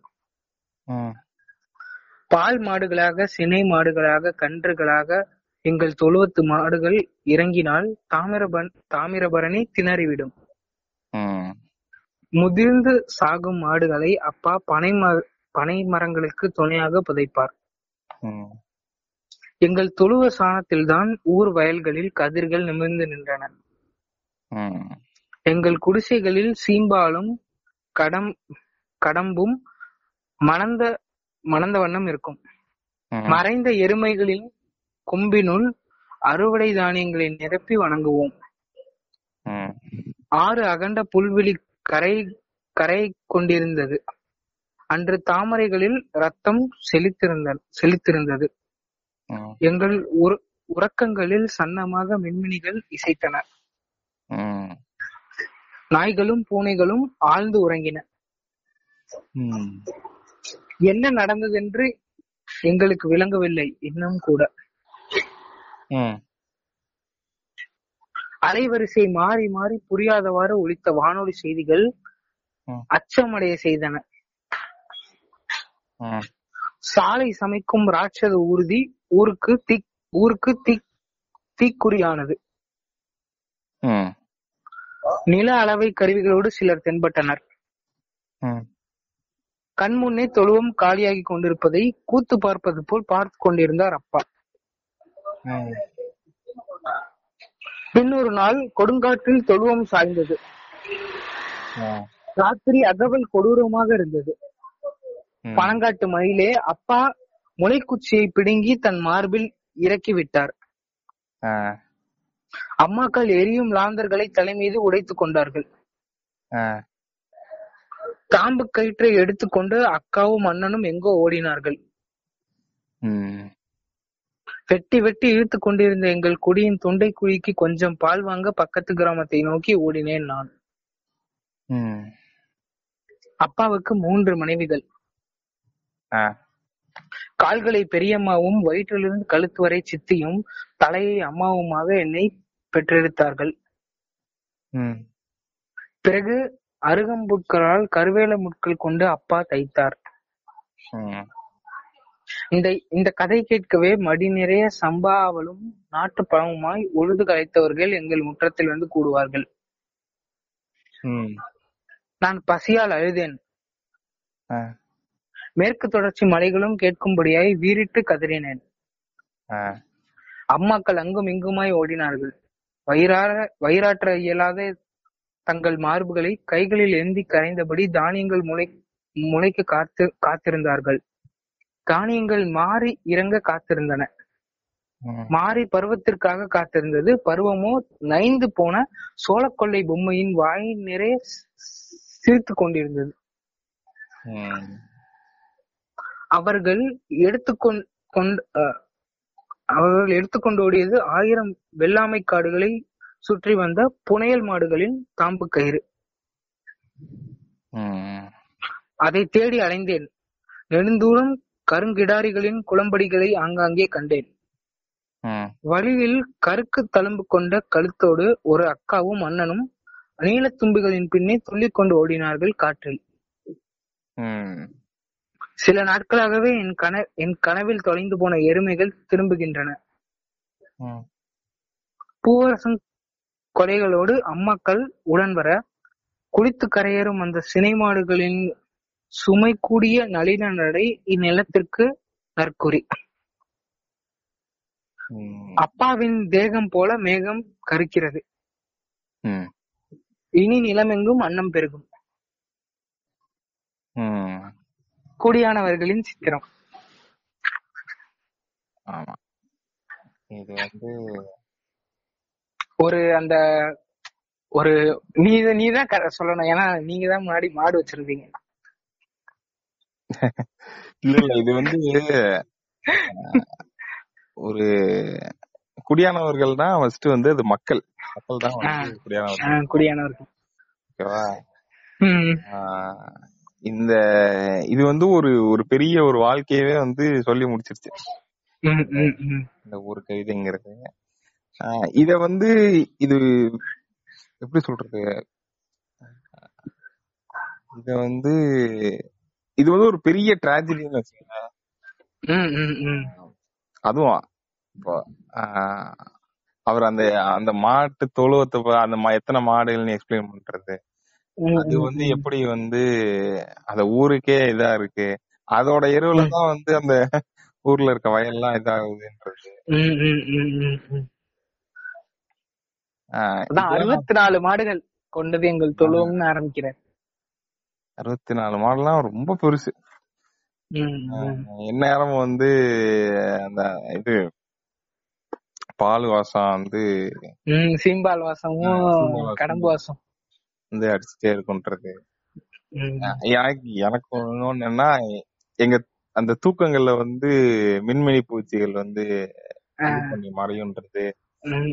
பால் மாடுகளாக சினை மாடுகளாக கன்றுகளாக எங்கள் தொழுவத்து மாடுகள் இறங்கினால் தாமிரபன் தாமிரபரணி திணறிவிடும். முதிர்ந்து சாகும் மாடுகளை அப்பா பனை ம- பனை மரங்களுக்கு துணையாக புதைப்பார். எங்கள் தொழுவ சாணத்தில்தான் ஊர் வயல்களில் கதிர்கள் நிமிர்ந்து நின்றன. எங்கள் குடிசைகளில் சீம்பாலும் கடம் கடம்பும் மணந்த மணந்த வண்ணம் இருக்கும். மறைந்த எருமைகளின் கொம்பினுள் அறுவடை தானியங்களை நிரப்பி வணங்குவோம். ஆறு அகண்ட புல்வெளி கரை கரை கொண்டிருந்தது. அன்று தாமரைகளில் ரத்தம் செழித்திருந்த செழித்திருந்தது. எங்கள் உற- உறக்கங்களில் சன்னமாக மின்மினிகள் இசைத்தன. நாய்களும் பூனைகளும் ஆழ்ந்து உறங்கின. என்ன நடந்ததென்று எங்களுக்கு விளங்கவில்லை இன்னும் கூட. அலைவரிசை மாறி மாறி புரியாதவாறு ஒலித்த வானொலி செய்திகள். அச்சமடைய செய்தன. சாலை சமைக்கும் ராட்சத ஊர்தி ஊருக்கு தீ ஊருக்கு தீ தீக்குறியானது. நில அளவை கருவிகளோடு சிலர் தென்பட்டனர். கண்முன்னே தொழுவம் காலியாகி கொண்டிருப்பதை கூத்து பார்ப்பது போல் பார்த்து கொண்டிருந்தார் அப்பா. பின்னொரு நாள் கொடுங்காற்றில் தொழுவம் சாய்ந்தது. ராத்திரி அகவல் கொடூரமாக இருந்தது. பனங்காட்டு மயிலே அப்பா முளைக்குச்சியை பிடுங்கி தன் மார்பில் இறக்கி விட்டார் ஆ. அம்மாக்கள் எரியும் லாந்தர்களை தலைமீது உடைத்துக் கொண்டார்கள். தாம்பு கயிற்றை எடுத்துக்கொண்டு அக்காவும் அண்ணனும் எங்கோ ஓடினார்கள். வெட்டி வெட்டி இழுத்துக் கொண்டிருந்த எங்கள் குடியின் தொண்டை குழிக்கு கொஞ்சம் பால் வாங்க பக்கத்து கிராமத்தை நோக்கி ஓடினேன் நான். அப்பாவுக்கு மூன்று மனைவிகள். கால்களை பெரியம்மாவும் வயிற்றிலிருந்து கழுத்து வரை சித்தியும் தலையை அம்மாவுமாக என்னை பெற்றெடுத்தார்கள். பிறகு அருகம்புட்களால் கருவேல முட்கள் கொண்டு அப்பா தைத்தார். இந்த இந்த கதை கேட்கவே மடி நிறைய சம்பாவலும் நாட்டு பழமுமாய் உழுது கலைத்தவர்கள் எங்கள் முற்றத்தில் வந்து கூடுவார்கள். நான் பசியால் அழுதேன். மேற்கு தொடர்ச்சி மலைகளும் கேட்கும்படியாய் வீறிட்டு கதறினேன். அம்மாக்கள் அங்கும் இங்குமாய் ஓடினார்கள். வயிறார வயிறாற்ற இயலாத தங்கள் மார்புகளை கைகளில் ஏந்தி கரைந்தபடி தானியங்கள் முளை முளைக்க காத்து காத்திருந்தார்கள். தானியங்கள் மாறி இறங்க காத்திருந்தன. மாறி பருவத்திற்காக காத்திருந்தது. பருவமோ நைந்து போன சோளக்கொள்ளை பொம்மையின் வாய் நிறைய சிரித்து கொண்டிருந்தது. அவர்கள் எடுத்துக்கொண் கொண்டு அஹ், அவர்கள் எடுத்துக்கொண்டு ஓடியது ஆயிரம் வெள்ளாமை காடுகளை சுற்றி வந்த புனையல் மாடுகளின் தாம்பு கயிறு. அதை தேடி அலைந்தேன். நெடுந்தூரம் கருங்கிடாரிகளின் குளம்படிகளை ஆங்காங்கே கண்டேன். வழியில் கருக்கு தழும்பு கொண்ட கழுத்தோடு ஒரு அக்காவும் அண்ணனும் நீலத்தும்பிகளின் பின்னே துள்ளிக் கொண்டு ஓடினார்கள் காற்றில். சில நாட்களாகவே என் கன என் கனவில் தொலைந்து போன எருமைகள் திரும்புகின்றன. பூவரசன் கொலைகளோடு அம்மாக்கள் உடன் வர குளித்து கரையேறும் அந்த சினை மாடுகளின் சுமை கூடிய நளின நடை இந்நிலத்திற்கு நற்குறி. அப்பாவின் தேகம் போல மேகம் கருக்கிறது. இனி நிலமெங்கும் அன்னம் பெருகும். குடியானவர்களின் சித்திரம். ஆமா. இது வந்து ஒரு அந்த ஒரு நீ நீதான் சொல்லணும். ஏன்னா நீங்க தான் முன்னாடி மாடு வச்சிருந்தீங்க. இல்ல இல்ல. இது வந்து ஒரு குடியானவர்கள் தான் ஃபர்ஸ்ட் வந்து அது மக்கள். மக்கள் தான் குடியானவர்கள். குடியானவர்கள். ஓகேவா? இந்த இது வந்து ஒரு ஒரு பெரிய ஒரு வாழ்க்கையவே வந்து சொல்லி முடிச்சிருச்சு. இந்த ஒரு கவிதைங்கிறது. இத வந்து இது எப்படி சொல்றது? இத வந்து இது வந்து ஒரு பெரிய டிராஜடின்னு வச்சுக்கோங்க ம், ம், ம். அதுவும் இப்போ அவர் அந்த அந்த மாட்டு தொழுவத்தை அந்த எத்தனை மாடுகள்னு எக்ஸ்பிளைன் பண்றது? அது வந்து. எப்படி வந்து அந்த ஊருக்கே இதா இருக்கு. அதோட எருவுல தான் வந்து அந்த ஊர்ல இருக்க வயல்லாம் இதாகுதுன்றது. அறுபத்தி நாலு மாடுகள் கொண்டது எங்கள் தொழுவம்னு ஆரம்பிக்கிறார். அறுபத்தி நாலு மாடல்லாம் ரொம்ப பெருசு ம், ம். எந்நேரமும் வந்து அந்த இது பால் வாசம் வந்து சீம்பால் வாசமும். கடம்பு வாசம் வந்து அடிச்சுட்டே இருக்குன்றது ம். எனக்கு எனக்கு என்னன்னா எங்க அந்த தூக்கங்கள்ல வந்து மின்மினி பூச்சிகள் வந்து பண்ணி மறையுன்றது ம்,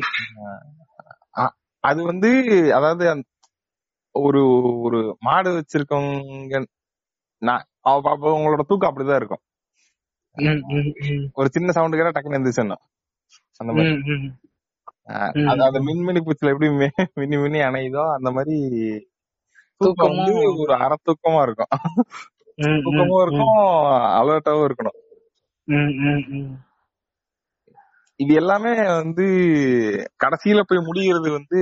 அ- அது வந்து அதாவது ஒரு ஒரு மாடு வச்சிருக்கவங்க நான் அவ- உங்களோட தூக்கம் அப்படிதான் இருக்கும். ஒரு சின்ன சவுண்டு கேட்டா டக்குன்னு எந்திரிச்சிடணும் அந்த மாதிரி. அது அந்த மின்மினி பூச்சில எப்படி மி- மின்னி மின்னி அணையுதோ அந்த மாதிரி தூக்கம் வந்து ஒரு அரை தூக்கமா இருக்கும். தூக்கமும் இருக்கும் அலர்ட்டாவும் இருக்கணும். இது எல்லாமே வந்து கடைசியில போய் முடிகிறது வந்து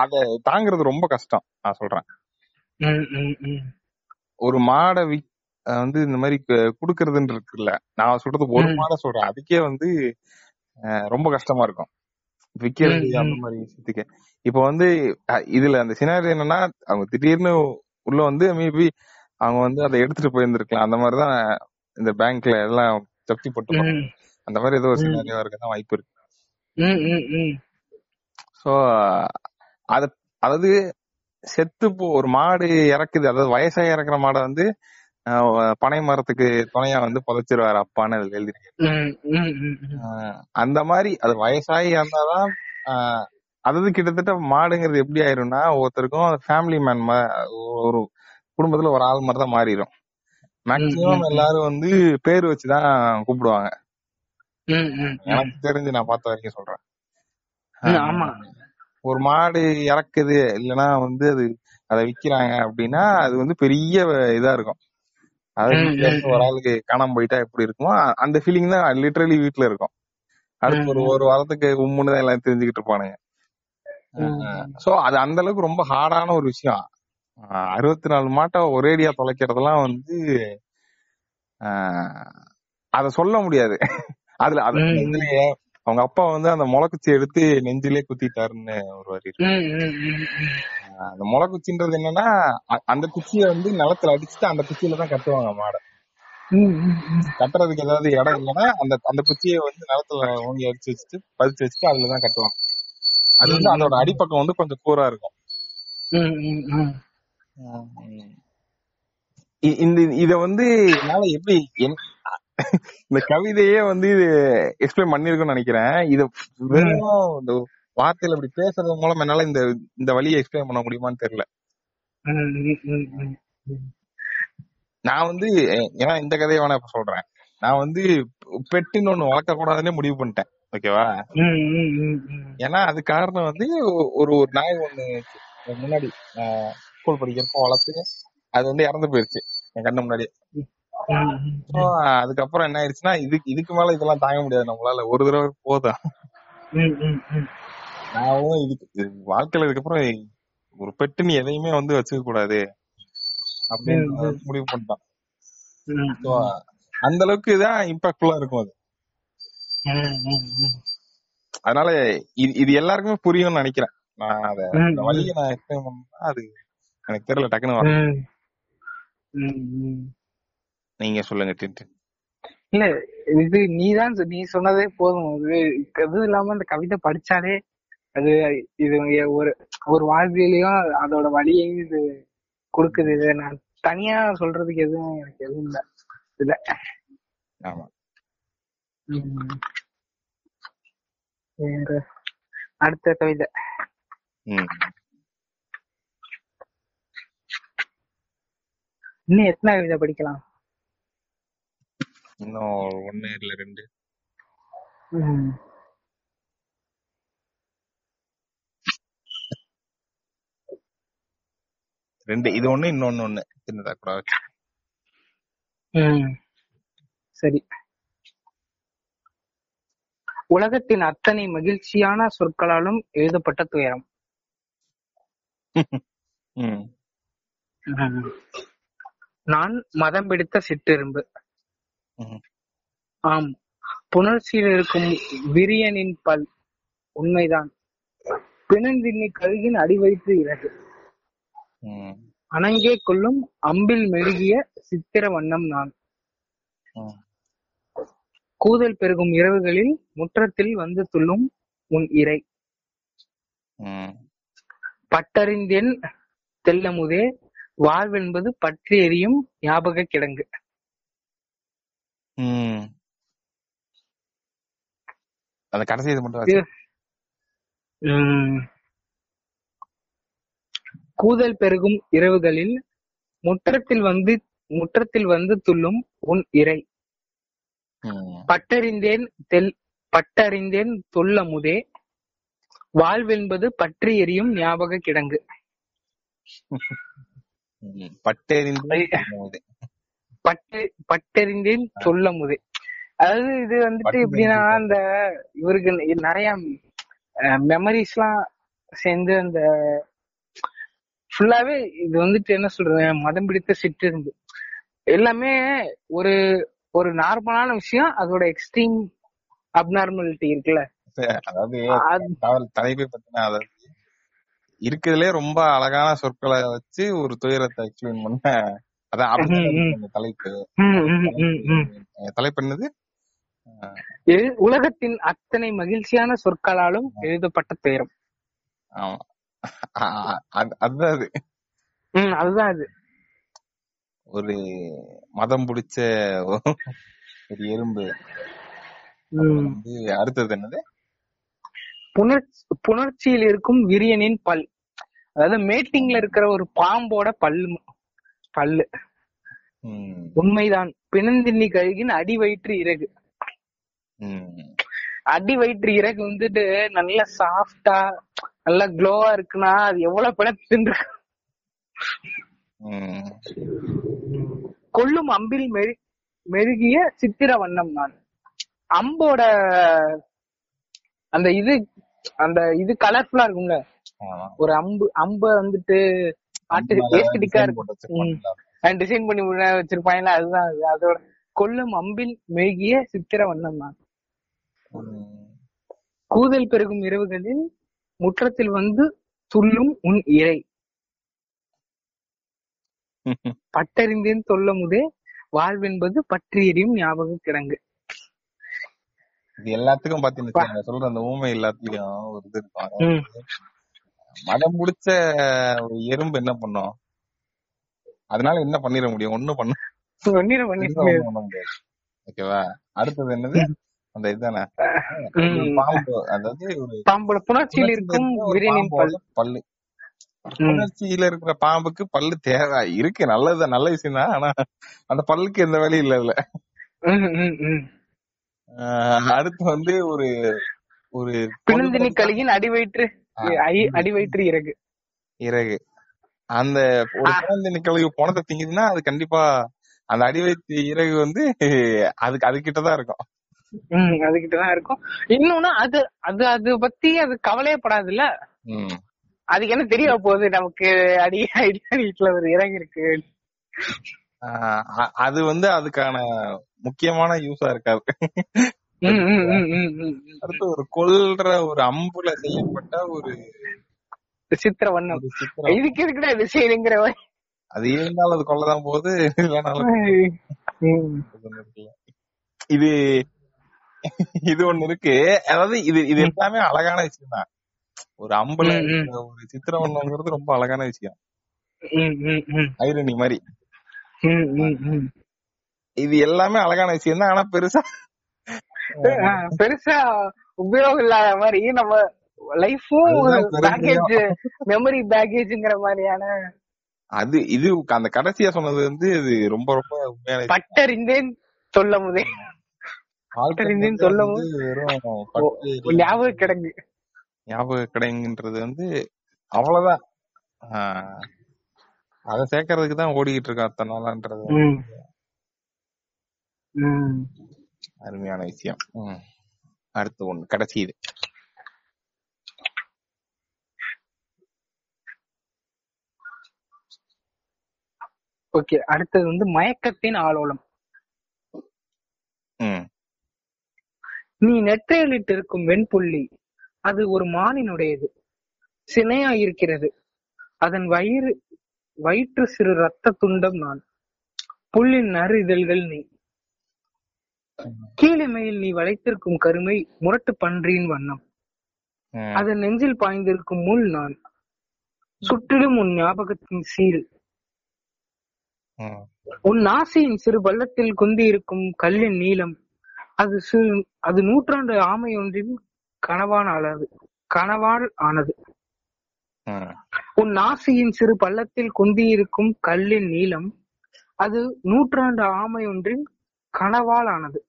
அத தாங்குறது ரொம்ப கஷ்டம் நான் சொல்றேன். ஒரு மாடை வந்து இந்த மாதிரி குடுக்கறதுன்னு இருக்குல்ல நான் சொல்றது ஒரு. மாடை சொல்றேன். அதுக்கே வந்து ரொம்ப கஷ்டமா இருக்கும். விக்கிறது அந்த. மாதிரி விஷயத்துக்கு. இப்ப வந்து இதுல அந்த சினாரி என்னன்னா அவங்க திடீர்னு உள்ள வந்து மேபி அவங்க வந்து அதை எடுத்துட்டு போயிருந்திருக்கலாம். அந்த மாதிரிதான் இந்த பேங்க்ல எல்லாம் ஜப்தி போட்டு அந்த மாதிரி ஏதோ ஒரு. சினாரியா வாய்ப்பு இருக்கு ம், ம், ம். சோ அத அதாவது செத்து போ ஒரு மாடு இறக்குது அதாவது வயசாக இறக்குற மாடை வந்து பனை மரத்துக்கு துணையா வந்து புதைச்சிருவாரு அப்பான்னு அதுல எழுதிருக்கு ம், ம், ம், ம். அஹ், அந்த மாதிரி அது வயசாகி இறந்தாதான் அஹ், அதாவது கிட்டத்தட்ட மாடுங்கிறது எப்படி ஆயிரும்னா ஒருத்தருக்கும் ஃபேமிலி மேன் ஒரு குடும்பத்துல ஒரு ஆள் மாதிரி தான் மாறிடும் மேக்சிமம். எல்லாரும் வந்து பேர் வச்சுதான் கூப்பிடுவாங்க. எனக்கு தெரிஞ்சு நான் பார்த்த வரைக்கும் சொல்றேன். ஆமா. ஒரு மாடு இறக்குது இல்லைன்னா வந்து அது அதை விக்கிறாங்க அப்படின்னா அது வந்து பெரிய இதா இருக்கும். ம், ஒரு ஆளுக்கு காணாம போயிட்டா எப்படி இருக்குமோ அந்த ஃபீலிங் தான் லிட்டரலி வீட்டுல இருக்கும். அடுத்து ஒரு ஒரு வாரத்துக்கு உம்முன்னு தான் எல்லாம் தெரிஞ்சுக்கிட்டு இருப்பானுங்க. சோ அது அந்த அளவுக்கு ரொம்ப ஹார்டான ஒரு விஷயம். அறுபத்தி நாலு மாட்டை ஒரேடியா தொலைக்கிறதெல்லாம் வந்து அத சொல்ல முடியாது. அதுல அது ம், ம். இதுலயே அவங்க அப்பா வந்து அந்த முளைக்குச்சி எடுத்து நெஞ்சிலே குத்திட்டாருன்னு ஒரு வரி அந்த முளைக்குச்சின்றது என்னன்னா அந்த குச்சியை வந்து நிலத்துல அடிச்சுட்டு அந்த குச்சியில தான் கட்டுவாங்க மாடை. கட்டுறதுக்கு ஏதாவது இடம் இல்லைன்னா அந்த அந்த குச்சியை வந்து நிலத்துல ஓங்கி அடிச்சு வச்சுட்டு பதிச்சு வச்சுட்டு அதுலதான் கட்டுவாங்க. அது வந்து அதோட. அடிப்பக்கம் வந்து கொஞ்சம் கூரா இருக்கும். இந்த இத வந்து என்னால எப்படி இந்த கவிதையே வந்து இது எக்ஸ்பிளைன் பண்ணிருக்கும்னு நினைக்கிறேன். இத வெறும் இந்த வார்த்தையில இப்படி பேசுறது மூலம் என்னால இந்த இந்த வழியை எக்ஸ்பிளைன் பண்ண முடியுமான்னு தெரியல. நான் வந்து ஏன்னா இந்த கதையை வேணா இப்ப சொல்றேன். நான் வந்து பெட்டுன்னு ஒண்ணு வளர்க்க கூடாதுன்னே முடிவு பண்ணிட்டேன். ஓகேவா? ஏன்னா அது காரணம் வந்து ஒரு ஒரு நாய் ஒண்ணு முன்னாடி ஸ்கூல் படிக்கிறப்போ வளர்த்து அது வந்து இறந்து போயிருச்சு. என் கண்ணு முன்னாடி அதுக்கப்புறம் என்ன ஆயிடுச்சுன்னா இதுக்கு இதுக்கு மேல இதெல்லாம் தாங்க முடியாது நம்மளால ஒரு தடவை போதும். நான் இதுக்கு இது வாழ்க்கையில இதுக்கப்புறம் ஒரு பெட்டு நீ எதையுமே வந்து வச்சுக்க கூடாது அப்படின்னு. முடிவு பண்ணிட்டான் அந்த அளவுக்கு தான் இம்பாக்ட்ஃபுல்லா இருக்கும் அது. அதனால இது இது எல்லாருக்குமே புரியும்னு நினைக்கிறேன் நான் அத. வழியை நான் எக்ஸ்பிளைன் பண்ணா அது எனக்கு தெரியல டக்குன்னு. நீங்க சொல்லுங்க டின்ட்டு இல்ல இது நீதான் நீ சொன்னதே போதும். இது அதுவும் இல்லாம அந்த கவிதை படிச்சாலே அது இது ஒரு ஒரு வாழ்வியலையும் அதோட வழியையும் இது கொடுக்குது. இது நான் தனியா சொல்றதுக்கு எதுவும் எனக்கு எதுவும் இல்ல. இல்ல ஆமா. அடுத்த கவிதை. இன்னும் எத்தனை கவிதை படிக்கலாம்? இன்னும் ஒண்ணு இல்ல ரெண்டு. ரெண்டு இது ஒண்ணு இன்னொன்னு ஒண்ணு சின்னதா கூட. சரி உலகத்தின் அத்தனை மகிழ்ச்சியான சொற்களாலும் எழுதப்பட்ட துயரம். நான் மதம் பிடித்த சிற்றெரும்பு. ஆம். புணர்ச்சியில் இருக்கும் விரியனின் பல் உண்மைதான். பிணந்தின்னி கழுகின் அடிவயிற்று இறகு. ம். அணங்கே கொள்ளும் அம்பில் மெழுகிய சித்திர வண்ணம் நான். கூதல் பெருகும் இரவுகளில் முற்றத்தில் வந்து துள்ளும் உன் இறை. பட்டறிந்தேன் தெல்லமுதே வாழ்வென்பது பற்றி எரியும் ஞாபக கிடங்கு. ம். அந்த கடைசி இது மட்டும் கூதல் பெருகும் இரவுகளில் முற்றத்தில் வந்து முற்றத்தில் வந்து துள்ளும் உன் இறை. பட்டறிந்தேன் தெல் பட்டறிந்தேன் தொல்லமுதே வாழ்வென்பது பற்றி எரியும் ஞாபக கிடங்கு. ம். பட்டு பட்டறிந்தேன் சொல்லமுதே. அதாவது இது வந்துட்டு எப்படின்னா. அந்த இவருக்கு நிறைய மெமரிஸ் எல்லாம் சேர்ந்து அந்த ஃபுல்லாவே இது வந்துட்டு என்ன சொல்றது மதம் பிடித்த சிற்றிருந்து எல்லாமே ஒரு ஒரு நார்மலான விஷயம் அதோட எக்ஸ்ட்ரீம் அப்நார்மலிட்டி இருக்குல்ல. அதாவது தலைப்பை பத்தின அதாவது இருக்கிறதுலே ரொம்ப அழகான சொற்களை வச்சு ஒரு துயரத்தை எக்ஸ்பிளைன் பண்ண அதான் தலைப்பு. தலைப்பு என்னது? உலகத்தின் அத்தனை மகிழ்ச்சியான சொற்களாலும் எழுதப்பட்ட துயரம் அதுதான் அது. அதுதான் அது. ஒரு மதம் பிடிச்ச ஒரு எறும்பு. அடுத்தது என்னது? புணர்ச்சி புணர்ச்சியில் இருக்கும் விரியனின் பல். அதாவது மேட்டிங்ல இருக்கிற ஒரு பாம்போட பல்லு. பல்லு உண்மைதான். பிணந்தின்னி கழுகின் அடி வயிற்று இறகு. அடி வயிற்று இறகு வந்துட்டு நல்ல சாஃப்டா நல்ல க்ளோவா இருக்குன்னா அது எவ்வளவு பிணத்து ம், கொல்லும் அம்பில் மெழு மெழுகிய சித்திர வண்ணம் நான். அம்போட அந்த இது அந்த இது கலர்ஃபுல்லா இருக்கும்ல. ஒரு அம்பு அம்ப வந்துட்டு இருக்கும். டிசைன் பண்ணி வச்சிருப்பாங்களா அதுதான் அது அதோட கொல்லும் அம்பில் மெழுகிய சித்திர வண்ணம் தான். கூதல் பெருகும் இரவுகளில் முற்றத்தில் வந்து துள்ளும் உன் இறை. பட்டறிந்தேன் சொல்ல முதே வாழ்வென்பது பற்றி எரியும் ஞாபக கிடங்கு. இது எல்லாத்துக்கும் பாத்தீங்கன்னா சொல்ற அந்த ஊமை எல்லாத்துலயும் ஒரு இது இருக்கும். மதம் பிடிச்ச ஒரு எறும்பு என்ன பண்ணும்? அதனால என்ன பண்ணிட முடியும்? ஒண்ணும் பண்ண முடியாது. ஓகேவா? அடுத்தது என்னது? அந்த இதுதானே? பாம்பு. அதாவது ஒரு பாம்போட புணர்ச்சியில் இருக்கும் பல்லு. புணர்ச்சியில இருக்கிற பாம்புக்கு பல்லு தேவை. இருக்கு. நல்லது நல்ல விஷயம் தான் ஆனா அந்த பல்லுக்கு எந்த வேலையும் இல்ல இல்ல அடுத்து வந்து ஒரு ஒரு பிணந்தினி கழுகின் அடிவயிற்று அடிவயிற்று இறகு. இறகு. அந்த ஒரு. குழந்தை நிக்கலுக்கு பணத்தை திங்குதுன்னா அது கண்டிப்பா அந்த அடி வைத்து இறகு வந்து அதுக்கு அது கிட்டதான் இருக்கும். ம் அதுகிட்டதான் இருக்கும். இன்னொன்னு அது அது அது பத்தி அது கவலையப்படாதுல்ல. அதுக்கு என்ன தெரிய போகுது? நமக்கு அடி அடி வீட்டுல ஒரு இறகு இருக்கு. அது வந்து அதுக்கான முக்கியமான யூஸா இருக்காது. அடுத்து ஒரு கொல்ற ஒரு அம்புல செய்யப்பட்ட ஒரு சித்திர வண்ணம். இதுக்கு எதுக்குடா இது செய்யுங்கிற அது இருந்தாலும் அது கொள்ளதான் இருக்குல்ல. இது இது ஒண்ணு இருக்கு. அதாவது இது இது எல்லாமே அழகான விஷயம் தான். ஒரு அம்புல ஒரு சித்திரவண்ணங்கிறது ரொம்ப அழகான விஷயம். ஐரணி மாதிரி. ம், ம், ம். இது எல்லாமே அழகான விஷயம் தான் ஆனா பெருசா பெருசா உபயோகம் இல்லாத மாதிரி நம்ம லைஃபும். பேக்கேஜ் மெமரி பேக்கேஜ்ங்கிற மாதிரியான அது இது அந்த கடைசியா சொன்னது வந்து இது ரொம்ப ரொம்ப உண்மையான. பட்டறிந்தேன் சொல்ல முதே வாழ்க்கை தெரிஞ்சுன்னு வந்து சொல்லவும் வந்து வெறும் பட்டு ஞாபக கிடங்கு ஞாபக கிடைங்குன்றது வந்து அவ்வளவுதான் அதை சேர்க்கறதுக்கு தான் ஓடிக்கிட்டு இருக்கா அத்தனை நாளான்றது. அருமையான விஷயம். அடுத்து ஒண்ணு கடைசி இது. ஓகே அடுத்தது வந்து மயக்கத்தின் ஆலோலம். நீ நெற்றையிலிட்டிருக்கும் வெண்புள்ளி அது ஒரு மானினுடையது. சினையா இருக்கிறது அதன் வயிறு வயிற்று சிறு ரத்த துண்டம் நான். புல்லின் நறு இதழ்கள் நீ. கீழிமையில் நீ வளைத்திருக்கும் கருமை முரட்டு பன்றியின் வண்ணம். அதன் நெஞ்சில் பாய்ந்திருக்கும் முள் நான் சுற்றிலும் உன் ஞாபகத்தின் சீல். உன் நாசியின் சிறு பள்ளத்தில் குந்தி இருக்கும் கல்லின் நீளம் அது அது நூற்றாண்டு ஆமை ஒன்றின் கனவான அளவு கனவால் ஆனது. உன் நாசியின் சிறு பள்ளத்தில் குந்தி இருக்கும் கல்லின் நீளம் அது நூற்றாண்டு ஆமை ஒன்றின் கனவால் ஆனது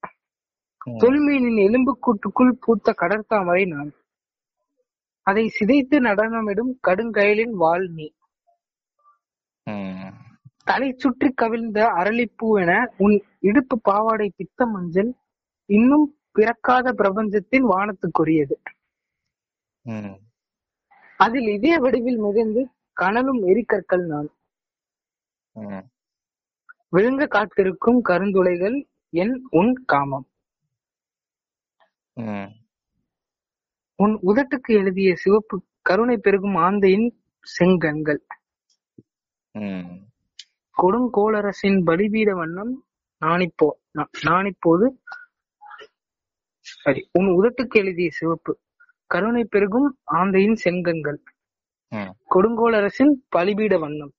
ம். தொல்மீனின் எலும்புக்கூட்டுக்குள் பூத்த கடற்காமரை நான் அதை சிதைத்து நடனமிடும் கடுங்கயலின் வாள் நீ. தலை சுற்றி கவிழ்ந்த அரளிப்பூ என உன் இடுப்பு பாவாடை பித்த மஞ்சள் இன்னும் பிறக்காத பிரபஞ்சத்தின் வானத்துக்குரியது. அதில் இதே வடிவில் மிதந்து கனலும் எரிக்கற்கள் நான். விழுங்க காத்திருக்கும் கருந்துளைகள் என் உன் காமம். உன் உதட்டுக்கு எழுதிய சிவப்பு கருணை பெருகும் ஆந்தையின் செங்கண்கள். கொடுங்கோளரசின் பலிபீட வண்ணம் நாணிப்போ நா- நாணிப்போது சரி உன் உதட்டுக்கு எழுதிய சிவப்பு கருணை பெருகும் ஆந்தையின் செங்கண்கள் ம். கொடுங்கோளரசின் பலிபீட வண்ணம்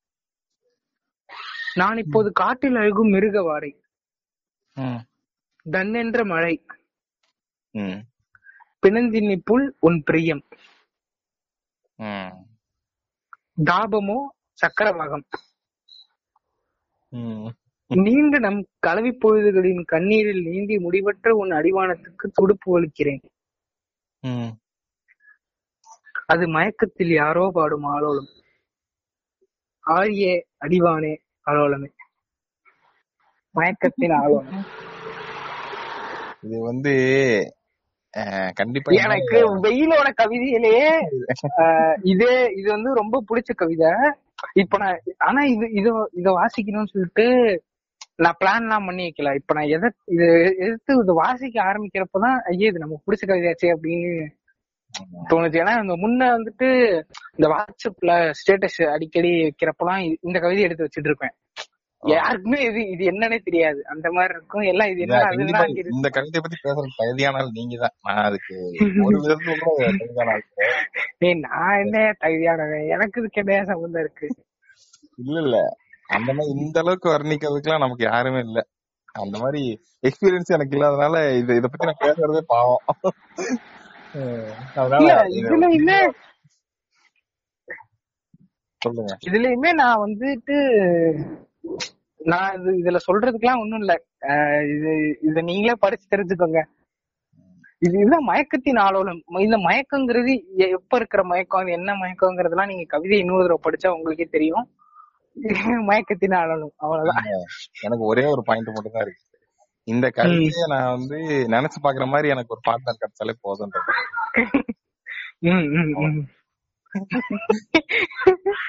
நான் இப்போது காட்டில் அழுகும் மிருக வாடை ம். தன்னென்ற மழை ம். பிணந்தின்னி புல் உன் பிரியம். தாபமோ சக்கரவாகம். நீண்ட நம் கலவி பொழுதுகளின் கண்ணீரில் நீந்தி முடிவற்ற உன் அடிவானத்துக்கு துடுப்பு ஒலிக்கிறேன் ம். அது மயக்கத்தில் யாரோ பாடும் ஆலோலம் ஆரியே அடிவானே ஆலோலமே மயக்கத்தின் ஆலோலம் இது வந்து கண்டிப்பா எனக்கு வெயிலோட கவிதையிலேயே இது இது வந்து ரொம்ப பிடிச்ச கவிதை. இப்ப நான் ஆனா இது இது இத வாசிக்கணும்னு சொல்லிட்டு நான் பிளான் எல்லாம் பண்ணி வைக்கல. இப்ப நான் எதை இது எதிர்த்து இது வாசிக்க ஆரம்பிக்கிறப்பதான் ஐயே இது நமக்கு பிடிச்ச கவிதையாச்சே அப்படின்னு தோணுச்சு. ஏன்னா இந்த முன்ன வந்துட்டு இந்த வாட்ஸ்அப்ல ஸ்டேட்டஸ் அடிக்கடி வைக்கிறப்பலாம் இ- இந்த கவிதை எடுத்து வச்சிட்டு இருப்பேன். யாருக்குமே இது இது என்னன்னே தெரியாது. அந்த மாதிரி இருக்கும். எல்லாம் இது என்ன என்ன இந்த கவிதையை பத்தி பேசுறது தகுதியானால் நீங்க தான் நான் அதுக்கு ஒரு விதத்துல கூட தகுதியான ஆள் கிடையாது. ஏய் நான் என்ன தகுதியானவன்? எனக்கு இதுக்கு என்ன சம்பந்தம் இருக்கு? இல்ல இல்ல. அந்த மாதிரி இந்த அளவுக்கு வர்ணிக்கிறதுக்குலாம் நமக்கு யாருமே இல்ல. அந்த மாதிரி எக்ஸ்பீரியன்ஸ் எனக்கு இல்லாதனால இது இத பத்தி நான் பேசுறதே பாவம். அஹ் அதனால இல்ல இது இதுலயுமே சொல்லுங்க. இதுலயுமே நான் வந்துட்டு நான் இது இதுல சொல்றதுக்குலாம் ஒண்ணும் இல்ல. இது இத நீங்களே படிச்சு தெரிஞ்சுக்கோங்க. இது இதுதான் மயக்கத்தின் ஆலோலம். இந்த மயக்கங்கிறது எப்ப இருக்கிற மயக்கம் என்ன மயக்கங்கிறதுலாம் நீங்க கவிதை இன்னொரு தடவை படிச்சா உங்களுக்கே தெரியும். மயக்கத்தின் ஆலோலம். அவ்வளவுதான். எனக்கு ஒரே ஒரு பாயிண்ட் மட்டும் தான் இருக்கு. இந்த கவிதையை நான் வந்து நினைச்சு பாக்குற மாதிரி எனக்கு ஒரு பார்ட்னர் கிடைச்சாலே போதும்ன்றது.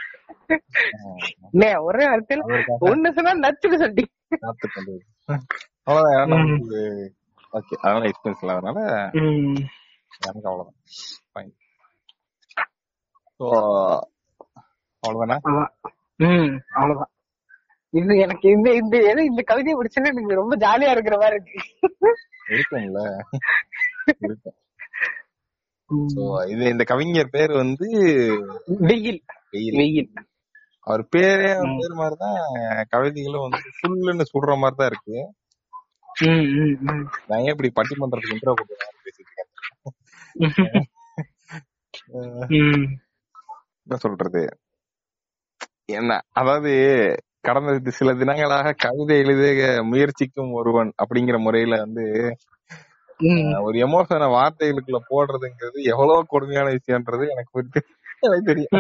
இல்ல ஒரே வார்த்தையில ஒண்ணு சொன்னா நச்சுன்னு சொல்லி. அவ்வளவுதான் நமக்கு ஓகே அதனால எக்ஸ்பீரியன்ஸ் இல்லாதனால. எனக்கு அவ்வளவுதான். ஃபைன் ஸோ அவ்வளவுதானா. ம் அவ்வளவுதான். இது எனக்கு இந்த இந்த எது இந்த கவிதையை படிச்சேன்னா எனக்கு ரொம்ப ஜாலியா இருக்கிற மாதிரி இருக்கு. இருக்கும்ல இது இந்த கவிஞர் பேர் வந்து வெயில். வெயில். அவர் பேரே அவர். பேர் மாதிரிதான் கவிதைகளும் வந்து ஃபுல்லுன்னு சுடுற மாதிரி தான் இருக்கு. நான் ஏன் இப்படி பட்டிமன்றத்துக்கு இன்ட்ரோ கொடுத்து பேசிட்டு இருக்கேன். என்ன சொல்றது என்ன அதாவது கடந்த சில தினங்களாக கவிதை எழுத முயற்சிக்கும் ஒருவன் அப்படிங்கிற முறையில வந்து ஒரு எமோஷனை வார்த்தைகளுக்குள்ள போடுறதுங்கிறது எவ்வளவு கொடுமையான விஷயம்ன்றது எனக்கு தெரியும்.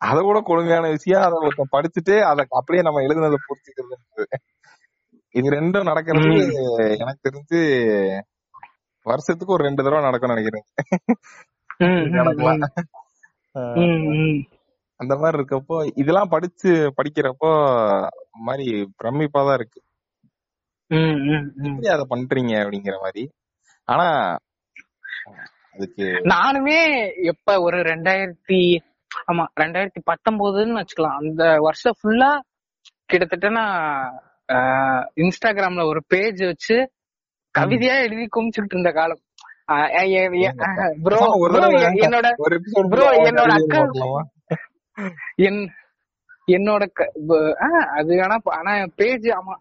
அதை விட கொடுமையான விஷயம். அதை ஒருத்தன் படிச்சுட்டு அதை அப்படியே நம்ம எழுதுனதை புரிஞ்சுக்கிறது இது ரெண்டும் நடக்கிறது எனக்கு தெரிஞ்சு வருஷத்துக்கு ஒரு ரெண்டு தடவை நடக்கும்னு நினைக்கிறேன். அந்த மாதிரி இருக்கப்போ இதெல்லாம் படிச்சு படிக்கிறப்போ மாதிரி பிரமிப்பா தான் இருக்கு. அதை பண்றீங்க அப்படிங்கிற மாதிரி. ஆனா அதுக்கு நானுமே எப்ப ஒரு ரெண்டாயிரத்தி ஆமா ரெண்டாயிரத்தி பத்தொன்பதுன்னு வச்சுக்கலாம். அந்த வருஷம் ஃபுல்லா கிட்டத்தட்ட நான் இன்ஸ்டாகிராம்ல ஒரு பேஜ் வச்சு கவிதையா எழுதி குமிச்சுட்டு இருந்த காலம். ப்ரோ என்னோட bro, என்னோட அக்கா- என் என்னோட அது ஆனா ஆனா பேஜ் ஆமா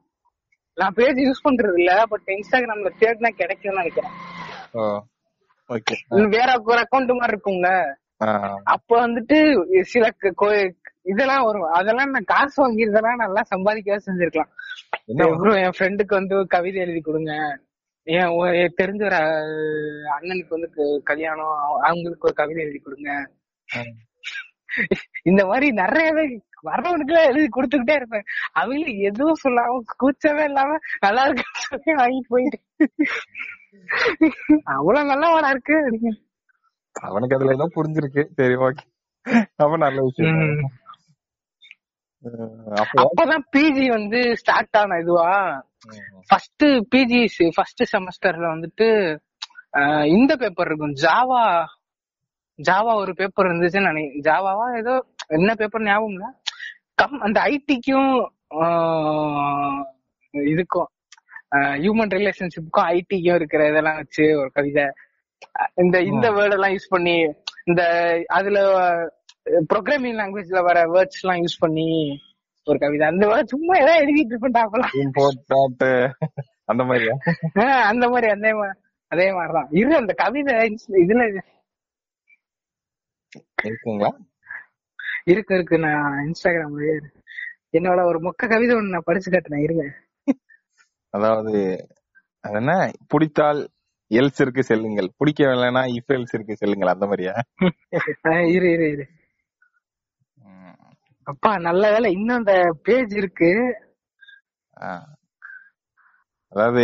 நான் பேஜ் யூஸ் பண்றது இல்ல பட் இன்ஸ்டாகிராம்ல தேடினா கிடைக்கும்னு நினைக்கிறேன். வேற ஒரு அக்கௌண்ட் மாதிரி இருக்கும்ல? அப்ப வந்துட்டு சில இதெல்லாம் வரும். அதெல்லாம் நான் காசு வாங்கியிருந்தேன்னா நல்லா சம்பாதிக்கவே செஞ்சிருக்கலாம். என் ஃப்ரெண்டுக்கு வந்து கவிதை எழுதி கொடுங்க. என் தெரிஞ்ச ஒரு அண்ணனுக்கு வந்து கல்யாணம் அவ- அவங்களுக்கு ஒரு கவிதை எழுதி கொடுங்க. இந்த மாதிரி நிறையவே வர்றவனுக்கு எல்லாம் எழுதி கொடுத்துக்கிட்டே இருப்பேன். அவங்கள எதுவும் சொல்லாம கூச்சவே இல்லாம நல்லா சொல்லி வாங்கிட்டு போயிட்டு. அவ்வளவு நல்லவனா இருக்கு. அவனுக்கு அதுல ஏதோ புரிஞ்சிருக்கு. சரி ஓகே அப்ப நல்ல விஷயம். அப்பதான் பிஜி வந்து ஸ்டார்ட் ஆன இதுவா? ஃபர்ஸ்ட் பிஜி ஃபர்ஸ்ட் செமஸ்டர்ல வந்துட்டு இந்த பேப்பர் இருக்கும். ஜாவா ஜாவா ஒரு பேப்பர் இருந்துச்சுன்னு நினைக்கிறேன் ஜாவாவா ஏதோ என்ன பேப்பர் ஞாபகம் இல்ல? கம் அந்த ஐடிக்கும் இதுக்கும் ஹியூமன் ரிலேஷன்ஷிப்புக்கும் ஐடிக்கும் இருக்கிற இதெல்லாம் வச்சு ஒரு கவிதை இந்த இந்த வேர்ட் எல்லாம் யூஸ் பண்ணி இந்த அதுல ப்ரோக்ராமிங் லாங்குவேஜ்ல வர வேர்ட்ஸ் எல்லாம் யூஸ் பண்ணி ஒரு கவிதை. அந்த வேர்ட் சும்மா ஏதாவது எழுதிட்டு இருப்பேன் அந்த மாதிரியா? ஆஹ் அந்த மாதிரி அதே மாதிரி அதே மாதிரிதான். இரு அந்த கவிதை இதுல இருக்குங்களா? இருக்கு இருக்கு. நான் இன்ஸ்டாகிராம்லயே இருக்கு. என்னோட ஒரு மொக்க கவிதை ஒண்ணு நான் படிச்சு காட்டுறேன். இருங்க. அதாவது அது என்ன? பிடித்தால் எல்ஸ் இருக்கு செல்லுங்கள். பிடிக்கவில்லைன்னா இஃப் எல்ஸ் இருக்கு செல்லுங்கள். அந்த மாதிரியா? இரு இரு இரு. அப்பா நல்ல வேலை இன்னும் அந்த பேஜ் இருக்கு. அதாவது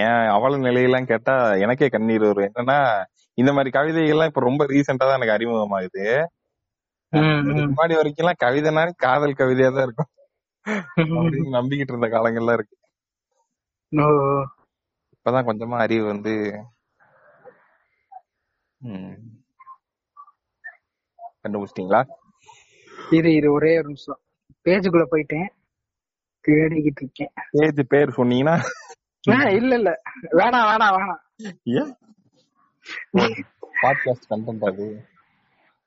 ஏன் அவல நிலையெல்லாம் கேட்டா எனக்கே கண்ணீர் வரும். என்னன்னா இந்த மாதிரி கவிதைகள்லாம் இப்ப ரொம்ப ரீசெண்டா தான் எனக்கு அறிமுகமாகுது. முன்னாடி வரைக்கும்லாம் கவிதைனா காதல் கவிதையா தான் இருக்கும். நம்பிக்கிட்டு இருந்த காலங்கள்லாம் இருக்கு. இப்பதான் கொஞ்சமா அறிவு வந்து ம். கண்டுபிடிச்சிட்டீங்களா? இரு இரு ஒரே ஒரு நிமிஷம். பேஜுக்குள்ள போயிட்டேன். தேடிக்கிட்டு இருக்கேன். பேஜ் பேர் சொன்னீங்கன்னா? இல்ல இல்ல. வேணாம் வேணாம் வேணாம். ஏன்? பாட்காஸ்ட் கண்டென்ட் அது.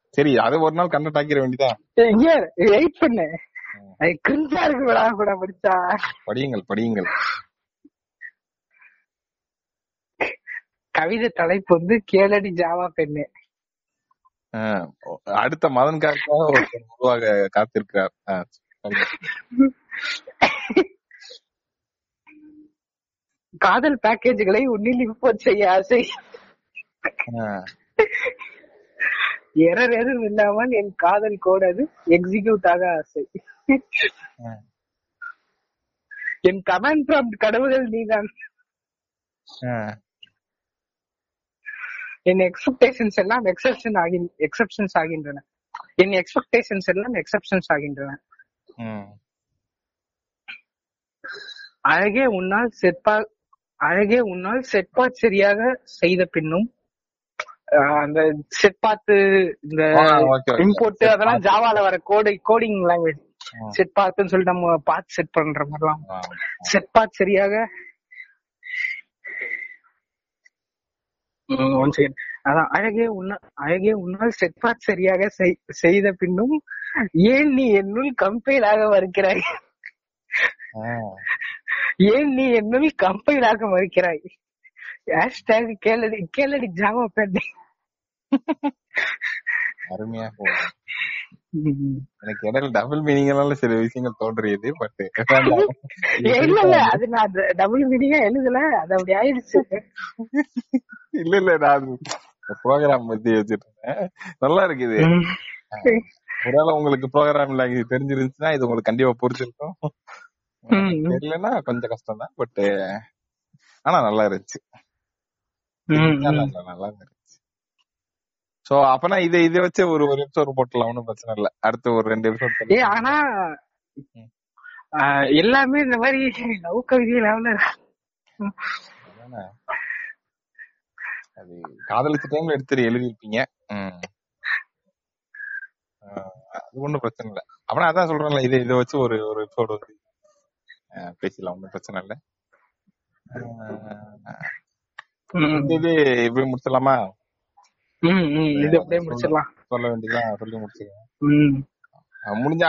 சரி அது ஒரு நாள் கண்டென்ட் ஆக்கிட வேண்டியதான் இங்க வெயிட் பண்ணு. அது கிரிஞ்சா இருக்கு விடா கூட படிச்சா. படியுங்கள் படியுங்கள். கவிதை தலைப்பு வந்து கேளடி ஜாவா பெண்ணு. ஆ, அடுத்த மதன் காக்காக ஒருத்தர் உருவாக காத்திருக்கிறார். காதல் பேக்கேஜ்களை உன்னில் இம்போர்ட் செய்ய ஆசை. ஆ, எரர் எதுவும் இல்லாமல் என் காதல் கோட் அது எக்ஸிக்யூட் ஆக ஆசை. என் கமெண்ட் ப்ராம்ப்ட் கடவுள்கள் நீதான். ஆ, என் எக்ஸ்பெக்டேஷன்ஸ் எல்லாம் எக்ஸப்ஷன் ஆகி எக்ஸப்ஷன்ஸ் ஆகின்றன. என் எக்ஸ்பெக்டேஷன்ஸ் எல்லாம் எக்ஸப்ஷன்ஸ் ஆகின்றன. அழகே உன்னால் செப்பா அழகே உன்னால் செட்பாட் சரியாக செய்த பின்னும் அந்த செட்பாத்து இந்த. இம்போர்ட் அதெல்லாம் ஜாவால வர கோடி கோடிங் லாங்குவேஜ் ஆ. செட் பார்த்துன்னு சொல்லிட்டு நம்ம பார்த்து செட் பண்ற மாதிரிலாம். ஆ, செட் பார்த்து சரியாக அதான் அழகே உன்ன அழகே உன்னால் பார்த்து சரியாக செய்- செய்த பின்னும் ஏன் நீ என்னுள் கம்பைலாக மறுக்கிறாய். ஏன் நீ என்னுள் கம்பைலாக மறுக்கிறாய்? ஹேஷ்டேக் கேளடி கேளடி ஜாவா பேட்டை. அருமையா எனக்கு இடையில டபுள் மீனிங்னால சில விஷயங்கள் தோன்றியது பட் இல்ல இல்ல அது நான் டபுள் மீனிங்கா எழுதல அது அப்படி ஆயிடுச்சு. இல்ல இல்ல நான் ப்ரோக்ராம் பத்தி வச்சிட்டு இருந்தேன். நல்லா இருக்குது. ஒருவேளை உங்களுக்கு ப்ரோக்ராம் லாங்குவேஜ் தெரிஞ்சிருந்துச்சுன்னா இது உங்களுக்கு கண்டிப்பா புரிஞ்சிருக்கும். தெரியலன்னா கொஞ்சம் கஷ்டம் தான் பட் ஆனா நல்லா இருந்துச்சு. நல்லா நல்லா இருந்துச்சு. சோ அப்பனா இதை இதை வச்சு ஒரு ஒரு எபிசோட் போட்டலாம் ஒன்றும் பிரச்சனை இல்ல. அடுத்து ஒரு ரெண்டு எபிசோட் ஏ ஆனா எல்லாமே இந்த மாதிரி லவ் கவிதை லெவல அது காதலிச்ச டைம்ல எடுத்து எழுதிருப்பீங்க. ம். ஆஹ், அது ஒண்ணும் பிரச்சனை இல்ல. அப்பனா அதான் சொல்றேன்ல இதை இதை வச்சு ஒரு ஒரு எபிசோட் வந்து பேசிடலாம். ஒன்றும் பிரச்சனை இல்ல. இது இப்படி முடிச்சிடலாமா? இது அப்படியே முடிச்சிடலாம். சொல்ல வேண்டியதான் சொல்லி முடிச்சிருக்கேன் ம். அஹ் முடிஞ்சா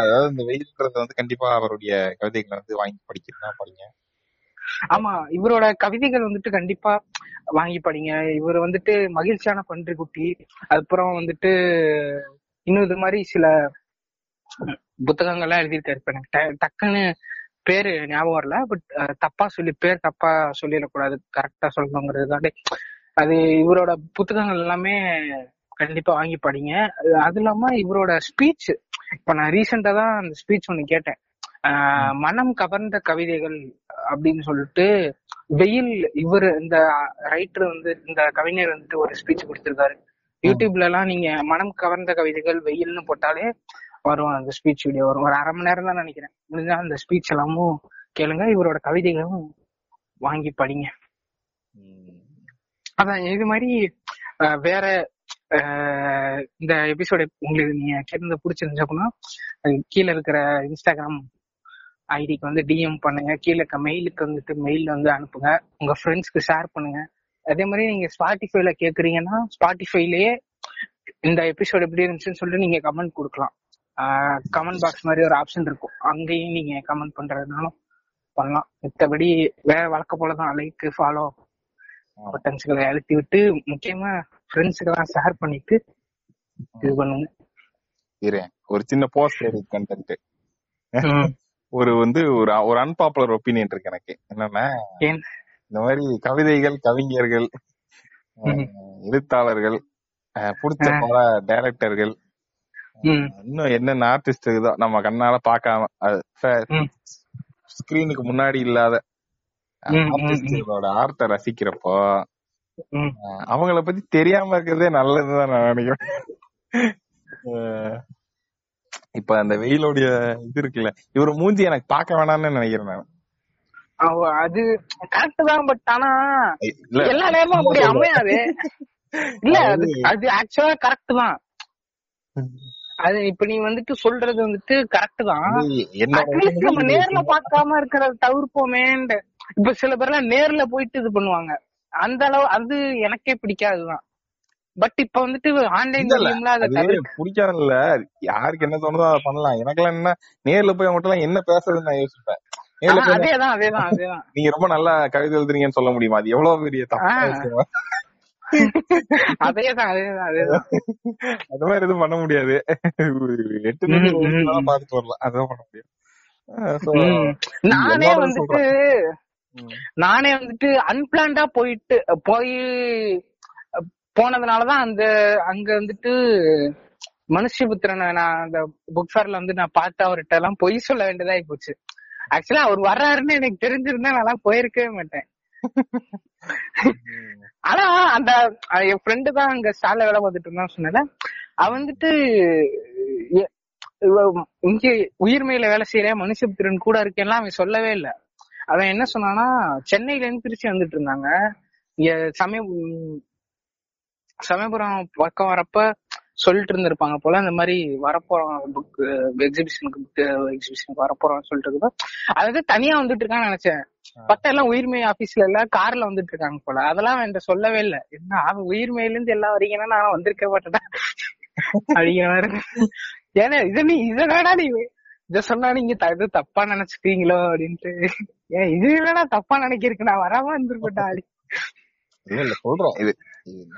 அதாவது இந்த வெயில்ன்றத வந்து கண்டிப்பா அவருடைய கவிதைகளை வந்து வாங்கி படிக்கிறதா படிங்க ஆமா இவரோட கவிதைகள் வந்துட்டு கண்டிப்பா வாங்கி படிங்க. இவர் வந்துட்டு மகிழ்ச்சியான பன்றி குட்டி. அதுக்கப்புறம் வந்துட்டு இன்னும் இது மாதிரி சில புத்தகங்கள்லாம் எழுதியிருக்காரு. இப்ப எனக்கு டக்குன்னு பேரு ஞாபகம் வரல. பட் தப்பா சொல்லி பேர் தப்பா சொல்லிடக்கூடாது. கரெக்டா சொல்லணுங்கிறதுக்காண்டி அது இவரோட புத்தகங்கள் எல்லாமே கண்டிப்பா வாங்கி படிங்க. அது- இல்லாம இவரோட ஸ்பீச் இப்ப நான் ரீசெண்டா தான் அந்த ஸ்பீச் ஒண்ணு கேட்டேன். மனம் கவர்ந்த கவிதைகள் அப்படின்னு சொல்லிட்டு வெயில் இவர் இந்த ரைட்டர் வந்து இந்த கவிஞர் வந்துட்டு ஒரு ஸ்பீச் கொடுத்திருக்காரு. யூடியூப்ல எல்லாம் நீங்க மனம் கவர்ந்த கவிதைகள் வெயில்னு போட்டாலே வரும் அந்த ஸ்பீச் வீடியோ வரும். ஒரு அரை மணி நேரம் தான் நினைக்கிறேன். முடிஞ்சா அந்த ஸ்பீச் எல்லாமும் கேளுங்க. இவரோட கவிதைகளும் வாங்கி படிங்க. அதான் இது மாதிரி வேற இந்த எபிசோடு உங்களுக்கு நீங்க கேட்டு பிடிச்சிருந்துச்சு அப்படின்னா அது கீழே இருக்கிற இன்ஸ்டாகிராம் ஐடிக்கு வந்து டிஎம் பண்ணுங்க. கீழே இருக்க மெயிலுக்கு வந்துட்டு மெயில் வந்து அனுப்புங்க. உங்க ஃப்ரெண்ட்ஸ்க்கு ஷேர் பண்ணுங்க. அதே மாதிரி நீங்க ஸ்பாட்டிஃபைல கேக்குறீங்கன்னா ஸ்பாட்டிஃபைலயே இந்த எபிசோடு எப்படி இருந்துச்சுன்னு சொல்லிட்டு நீங்க கமெண்ட் கொடுக்கலாம். கமெண்ட் பாக்ஸ் மாதிரி ஒரு ஆப்ஷன் இருக்கும். அங்கேயும் நீங்க கமெண்ட் பண்றதுனாலும் பண்ணலாம். மத்தபடி வேற வழக்க போலதான் லைக் ஃபாலோ பட்டன்ஸ்களை அழுத்தி விட்டு முக்கியமா ஃப்ரெண்ட்ஸுக்கெல்லாம் ஷேர் பண்ணிட்டு இது பண்ணுங்க இரு ஒரு சின்ன போஸ்ட் கண்டென்ட் ம். ஒரு வந்து ஒரு ஒரு அன்பாப்புலர் ஒப்பீனியன் இருக்கு எனக்கு என்னன்னா இந்த மாதிரி கவிதைகள் கவிஞர்கள் எழுத்தாளர்கள் பிடிச்ச. பல டைரக்டர்கள். இன்னும் என்னென்ன ஆர்டிஸ்ட் இருக்குதோ நம்ம கண்ணால பார்க்காம ம். ஸ்கிரீனுக்கு முன்னாடி இல்லாத. ஆர்டிஸ்டோட ஆர்ட்டை ரசிக்கிறப்போ அவங்கள பத்தி தெரியாம இருக்கிறதே நல்லதுதான் நான் நினைக்கிறேன். இப்ப அந்த வெயிலோடைய இது இருக்குல்ல இவர் மூஞ்சி எனக்கு பார்க்க வேணாம்னு நினைக்கிறேன் நான். அது கரெக்ட் தான் பட் ஆனா எல்லா நேரமும் அப்படி அமையாது. இல்ல அது அது ஆக்சுவலா கரெக்ட் தான். அது இப்ப நீ வந்துட்டு சொல்றது வந்துட்டு கரெக்ட் தான். நம்ம நேர்ல பார்க்காம இருக்கிறத தவிர்ப்போமேன்ட்டு. இப்ப சில பேர்லாம் நேர்ல போயிட்டு இது பண்ணுவாங்க. அந்த அளவு அது எனக்கே பிடிக்காதுதான். பட் இப்ப வந்துட்டு ஆன்லைன் பிடிக்காது இல்ல. யாருக்கு என்ன தோணுதோ அதை பண்ணலாம். எனக்கெல்லாம் என்ன நேர்ல போய் அவங்ககிட்ட எல்லாம் என்ன பேசுறதுன்னு நான் யோசிப்பேன். அதேதான் அதேதான் அதேதான். நீங்க ரொம்ப நல்லா கவிதை எழுதுறீங்கன்னு சொல்ல முடியுமா? அது எவ்வளவு பெரிய அதேதான் அதேதான் அதேதான். அந்த மாதிரி எதுவும் பண்ண முடியாது. எட்டு நிமிஷம். பார்த்துட்டு வரலாம். அதான் பண்ண முடியும். அஹ் so, ம். நானே வந்துட்டு. நானே வந்துட்டு அன்பிளான்டா போயிட்டு போய் போனதுனாலதான் அந்த அங்க வந்துட்டு மனுஷபுத்திரனை நான் அந்த புக் ஃபேர்ல வந்து நான் பார்த்து அவர்கிட்ட எல்லாம் பொய் சொல்ல வேண்டியதாகி போச்சு. ஆக்சுவலா அவர் வர்றாருன்னு எனக்கு தெரிஞ்சிருந்தா நான் போயிருக்கவே மாட்டேன். ஆனா அந்த என் ஃப்ரெண்டு தான் அங்க ஸ்டால வேலை பார்த்துட்டு இருந்தான் சொன்னல அவ வந்துட்டு இங்க உயிர்மையில வேலை செய்யற மனுஷபுத்திரன் கூட இருக்கேன்லாம் அவன் சொல்லவே இல்ல. அவன் என்ன சொன்னானா சென்னையில இருந்து திருச்சி வந்துட்டு இருந்தாங்க. இங்க சமய சமயபுரம் பக்கம் வரப்ப சொல்லிட்டு இருந்திருப்பாங்க போல. இந்த மாதிரி வரப்போறோம் புக் எக்ஸிபிஷனுக்கு புக் எக்ஸிபிஷனுக்கு வரப்போறோம்னு சொல்லிட்டு இருக்குதோ அதாவது தனியா வந்துட்டு இருக்கான்னு நினைச்சேன். பத்தா எல்லாம் உயிர்மை ஆபீஸ்ல எல்லாம் கார்ல வந்துட்டு இருக்காங்க போல. அதெல்லாம் என்கிட்ட சொல்லவே இல்ல. என்ன அவன் உயிர்மையில இருந்து எல்லாம் வரீங்கன்னா நான் வந்திருக்க மாட்டேன் அப்படிங்கிற ஏன்னா இத நீ இதனடா நீ? இத சொன்னா நீங்க இது தப்பா நினைச்சுக்கீங்களோ அப்படின்ட்டு. ஏன் இது இல்லடா தப்பா நினைக்கிறதுக்கு நான் வராம இருந்திருப்பேன்டா. அப்படி இல்ல இல்ல சொல்றேன். இது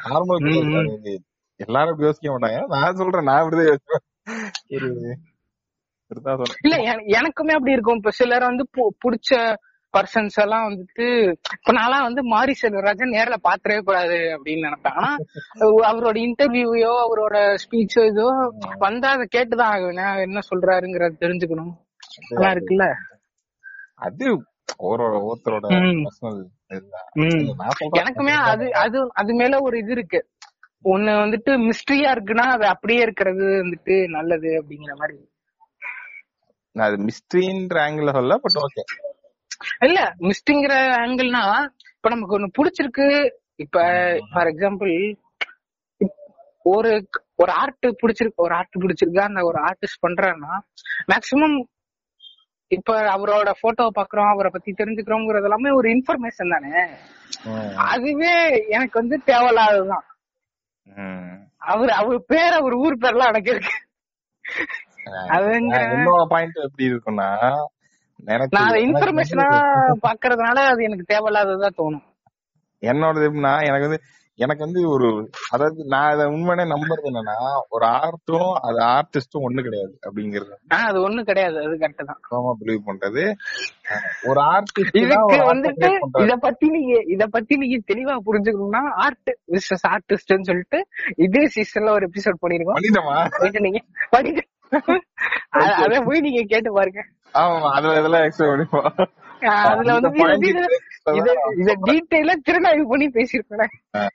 நார்மல் எல்லாரும் இப்படி யோசிக்க மாட்டாங்க. நான் சொல்றேன் நான் இப்படிதான் யோசிப்பேன். இல்ல என- எனக்குமே அப்படி இருக்கும். இப்ப சிலர் வந்து பு- புடிச்ச பர்சன்ஸ் எல்லாம் வந்துட்டு இப்ப நான்லாம் வந்து மாரி செல்வராஜன் நேர்ல பாத்திரவே கூடாது அப்படின்னு நினைப்பேன். ஆனா அவரோட இன்டர்வியூயோ அவரோட ஸ்பீச்சோ இதோ வந்தா அதை கேட்டுதான் ஆகணும். என்ன சொல்றாருங்கிறத தெரிஞ்சுக்கணும். அதெல்லாம் இருக்குல்ல? அது ஒரு எனக்குமே அது அது அது மேல ஒரு இது இருக்கு. ஒண்ணு வந்துட்டு மிஸ்ட்ரியா இருக்குன்னா அது அப்படியே இருக்கிறது வந்துட்டு நல்லது அப்படிங்கிற மாதிரி. நான் அது மிஸ்ட்ரின்ற ஆங்கிள் சொல்ல பட் ஓகே இல்ல மிஸ்டிங்கிற ஆங்கிள்னா இப்ப நமக்கு ஒண்ணு பிடிச்சிருக்கு. இப்ப ஃபார் எக்ஸாம்பிள் ஒரு ஒரு ஆர்ட் பிடிச்சிருக்கு ஒரு ஆர்ட் பிடிச்சிருக்கு அந்த ஒரு ஆர்டிஸ்ட் பண்றாருன்னா மேக்சிமம் இப்ப அவரோட போட்டோவை பாக்குறோம் அவரை பத்தி தெரிஞ்சுக்கிறோங்கிறது எல்லாமே ஒரு இன்ஃபர்மேஷன் தானே. அதுவே எனக்கு வந்து தேவையில்லாததுதான். அவர் அவர் பேர் அவர் ஊர் பேர்லாம் எனக்கு இருக்கு. என்னோட பாயிண்ட் எப்படி இருக்கும்னா எனக்கு நான் இன்ஃபர்மேஷனா பாக்குறதுனால அது எனக்கு தேவையில்லாததா தோணும். என்னோடது எப்படின்னா எனக்கு வந்து எனக்கு வந்து ஒரு அதாவது நான் அதை உண்மையான நம்புறது என்னன்னா ஒரு ஆர்ட்டும் அது ஆர்டிஸ்டும் ஒண்ணு கிடையாது அப்படிங்கறது. அது ஒண்ணும் கிடையாது. அது கரெக்ட் தான். சுத்தமா பிலீவ் பண்றது. ஒரு ஆர்டிஸ்ட் இதுக்கு வந்துட்டு இத பத்தி நீங்க இத பத்தி நீங்க தெளிவா புரிஞ்சுக்கணும்னா ஆர்ட் விசஸ் ஆர்டிஸ்ட்னு சொல்லிட்டு இதே சீசன்ல ஒரு எபிசோட் பண்ணிருக்கோம். பண்ணிட்டோமா? நீங்க அத- போய் நீங்க கேட்டு பாருங்க. ஆமா அதுல இதெல்லாம் எக்ஸ்பிளைன் பண்ணிப்போம். அதுல வந்து இது- டீட்டெயிலா திருநாய்வு பண்ணி பேசிருக்கேன்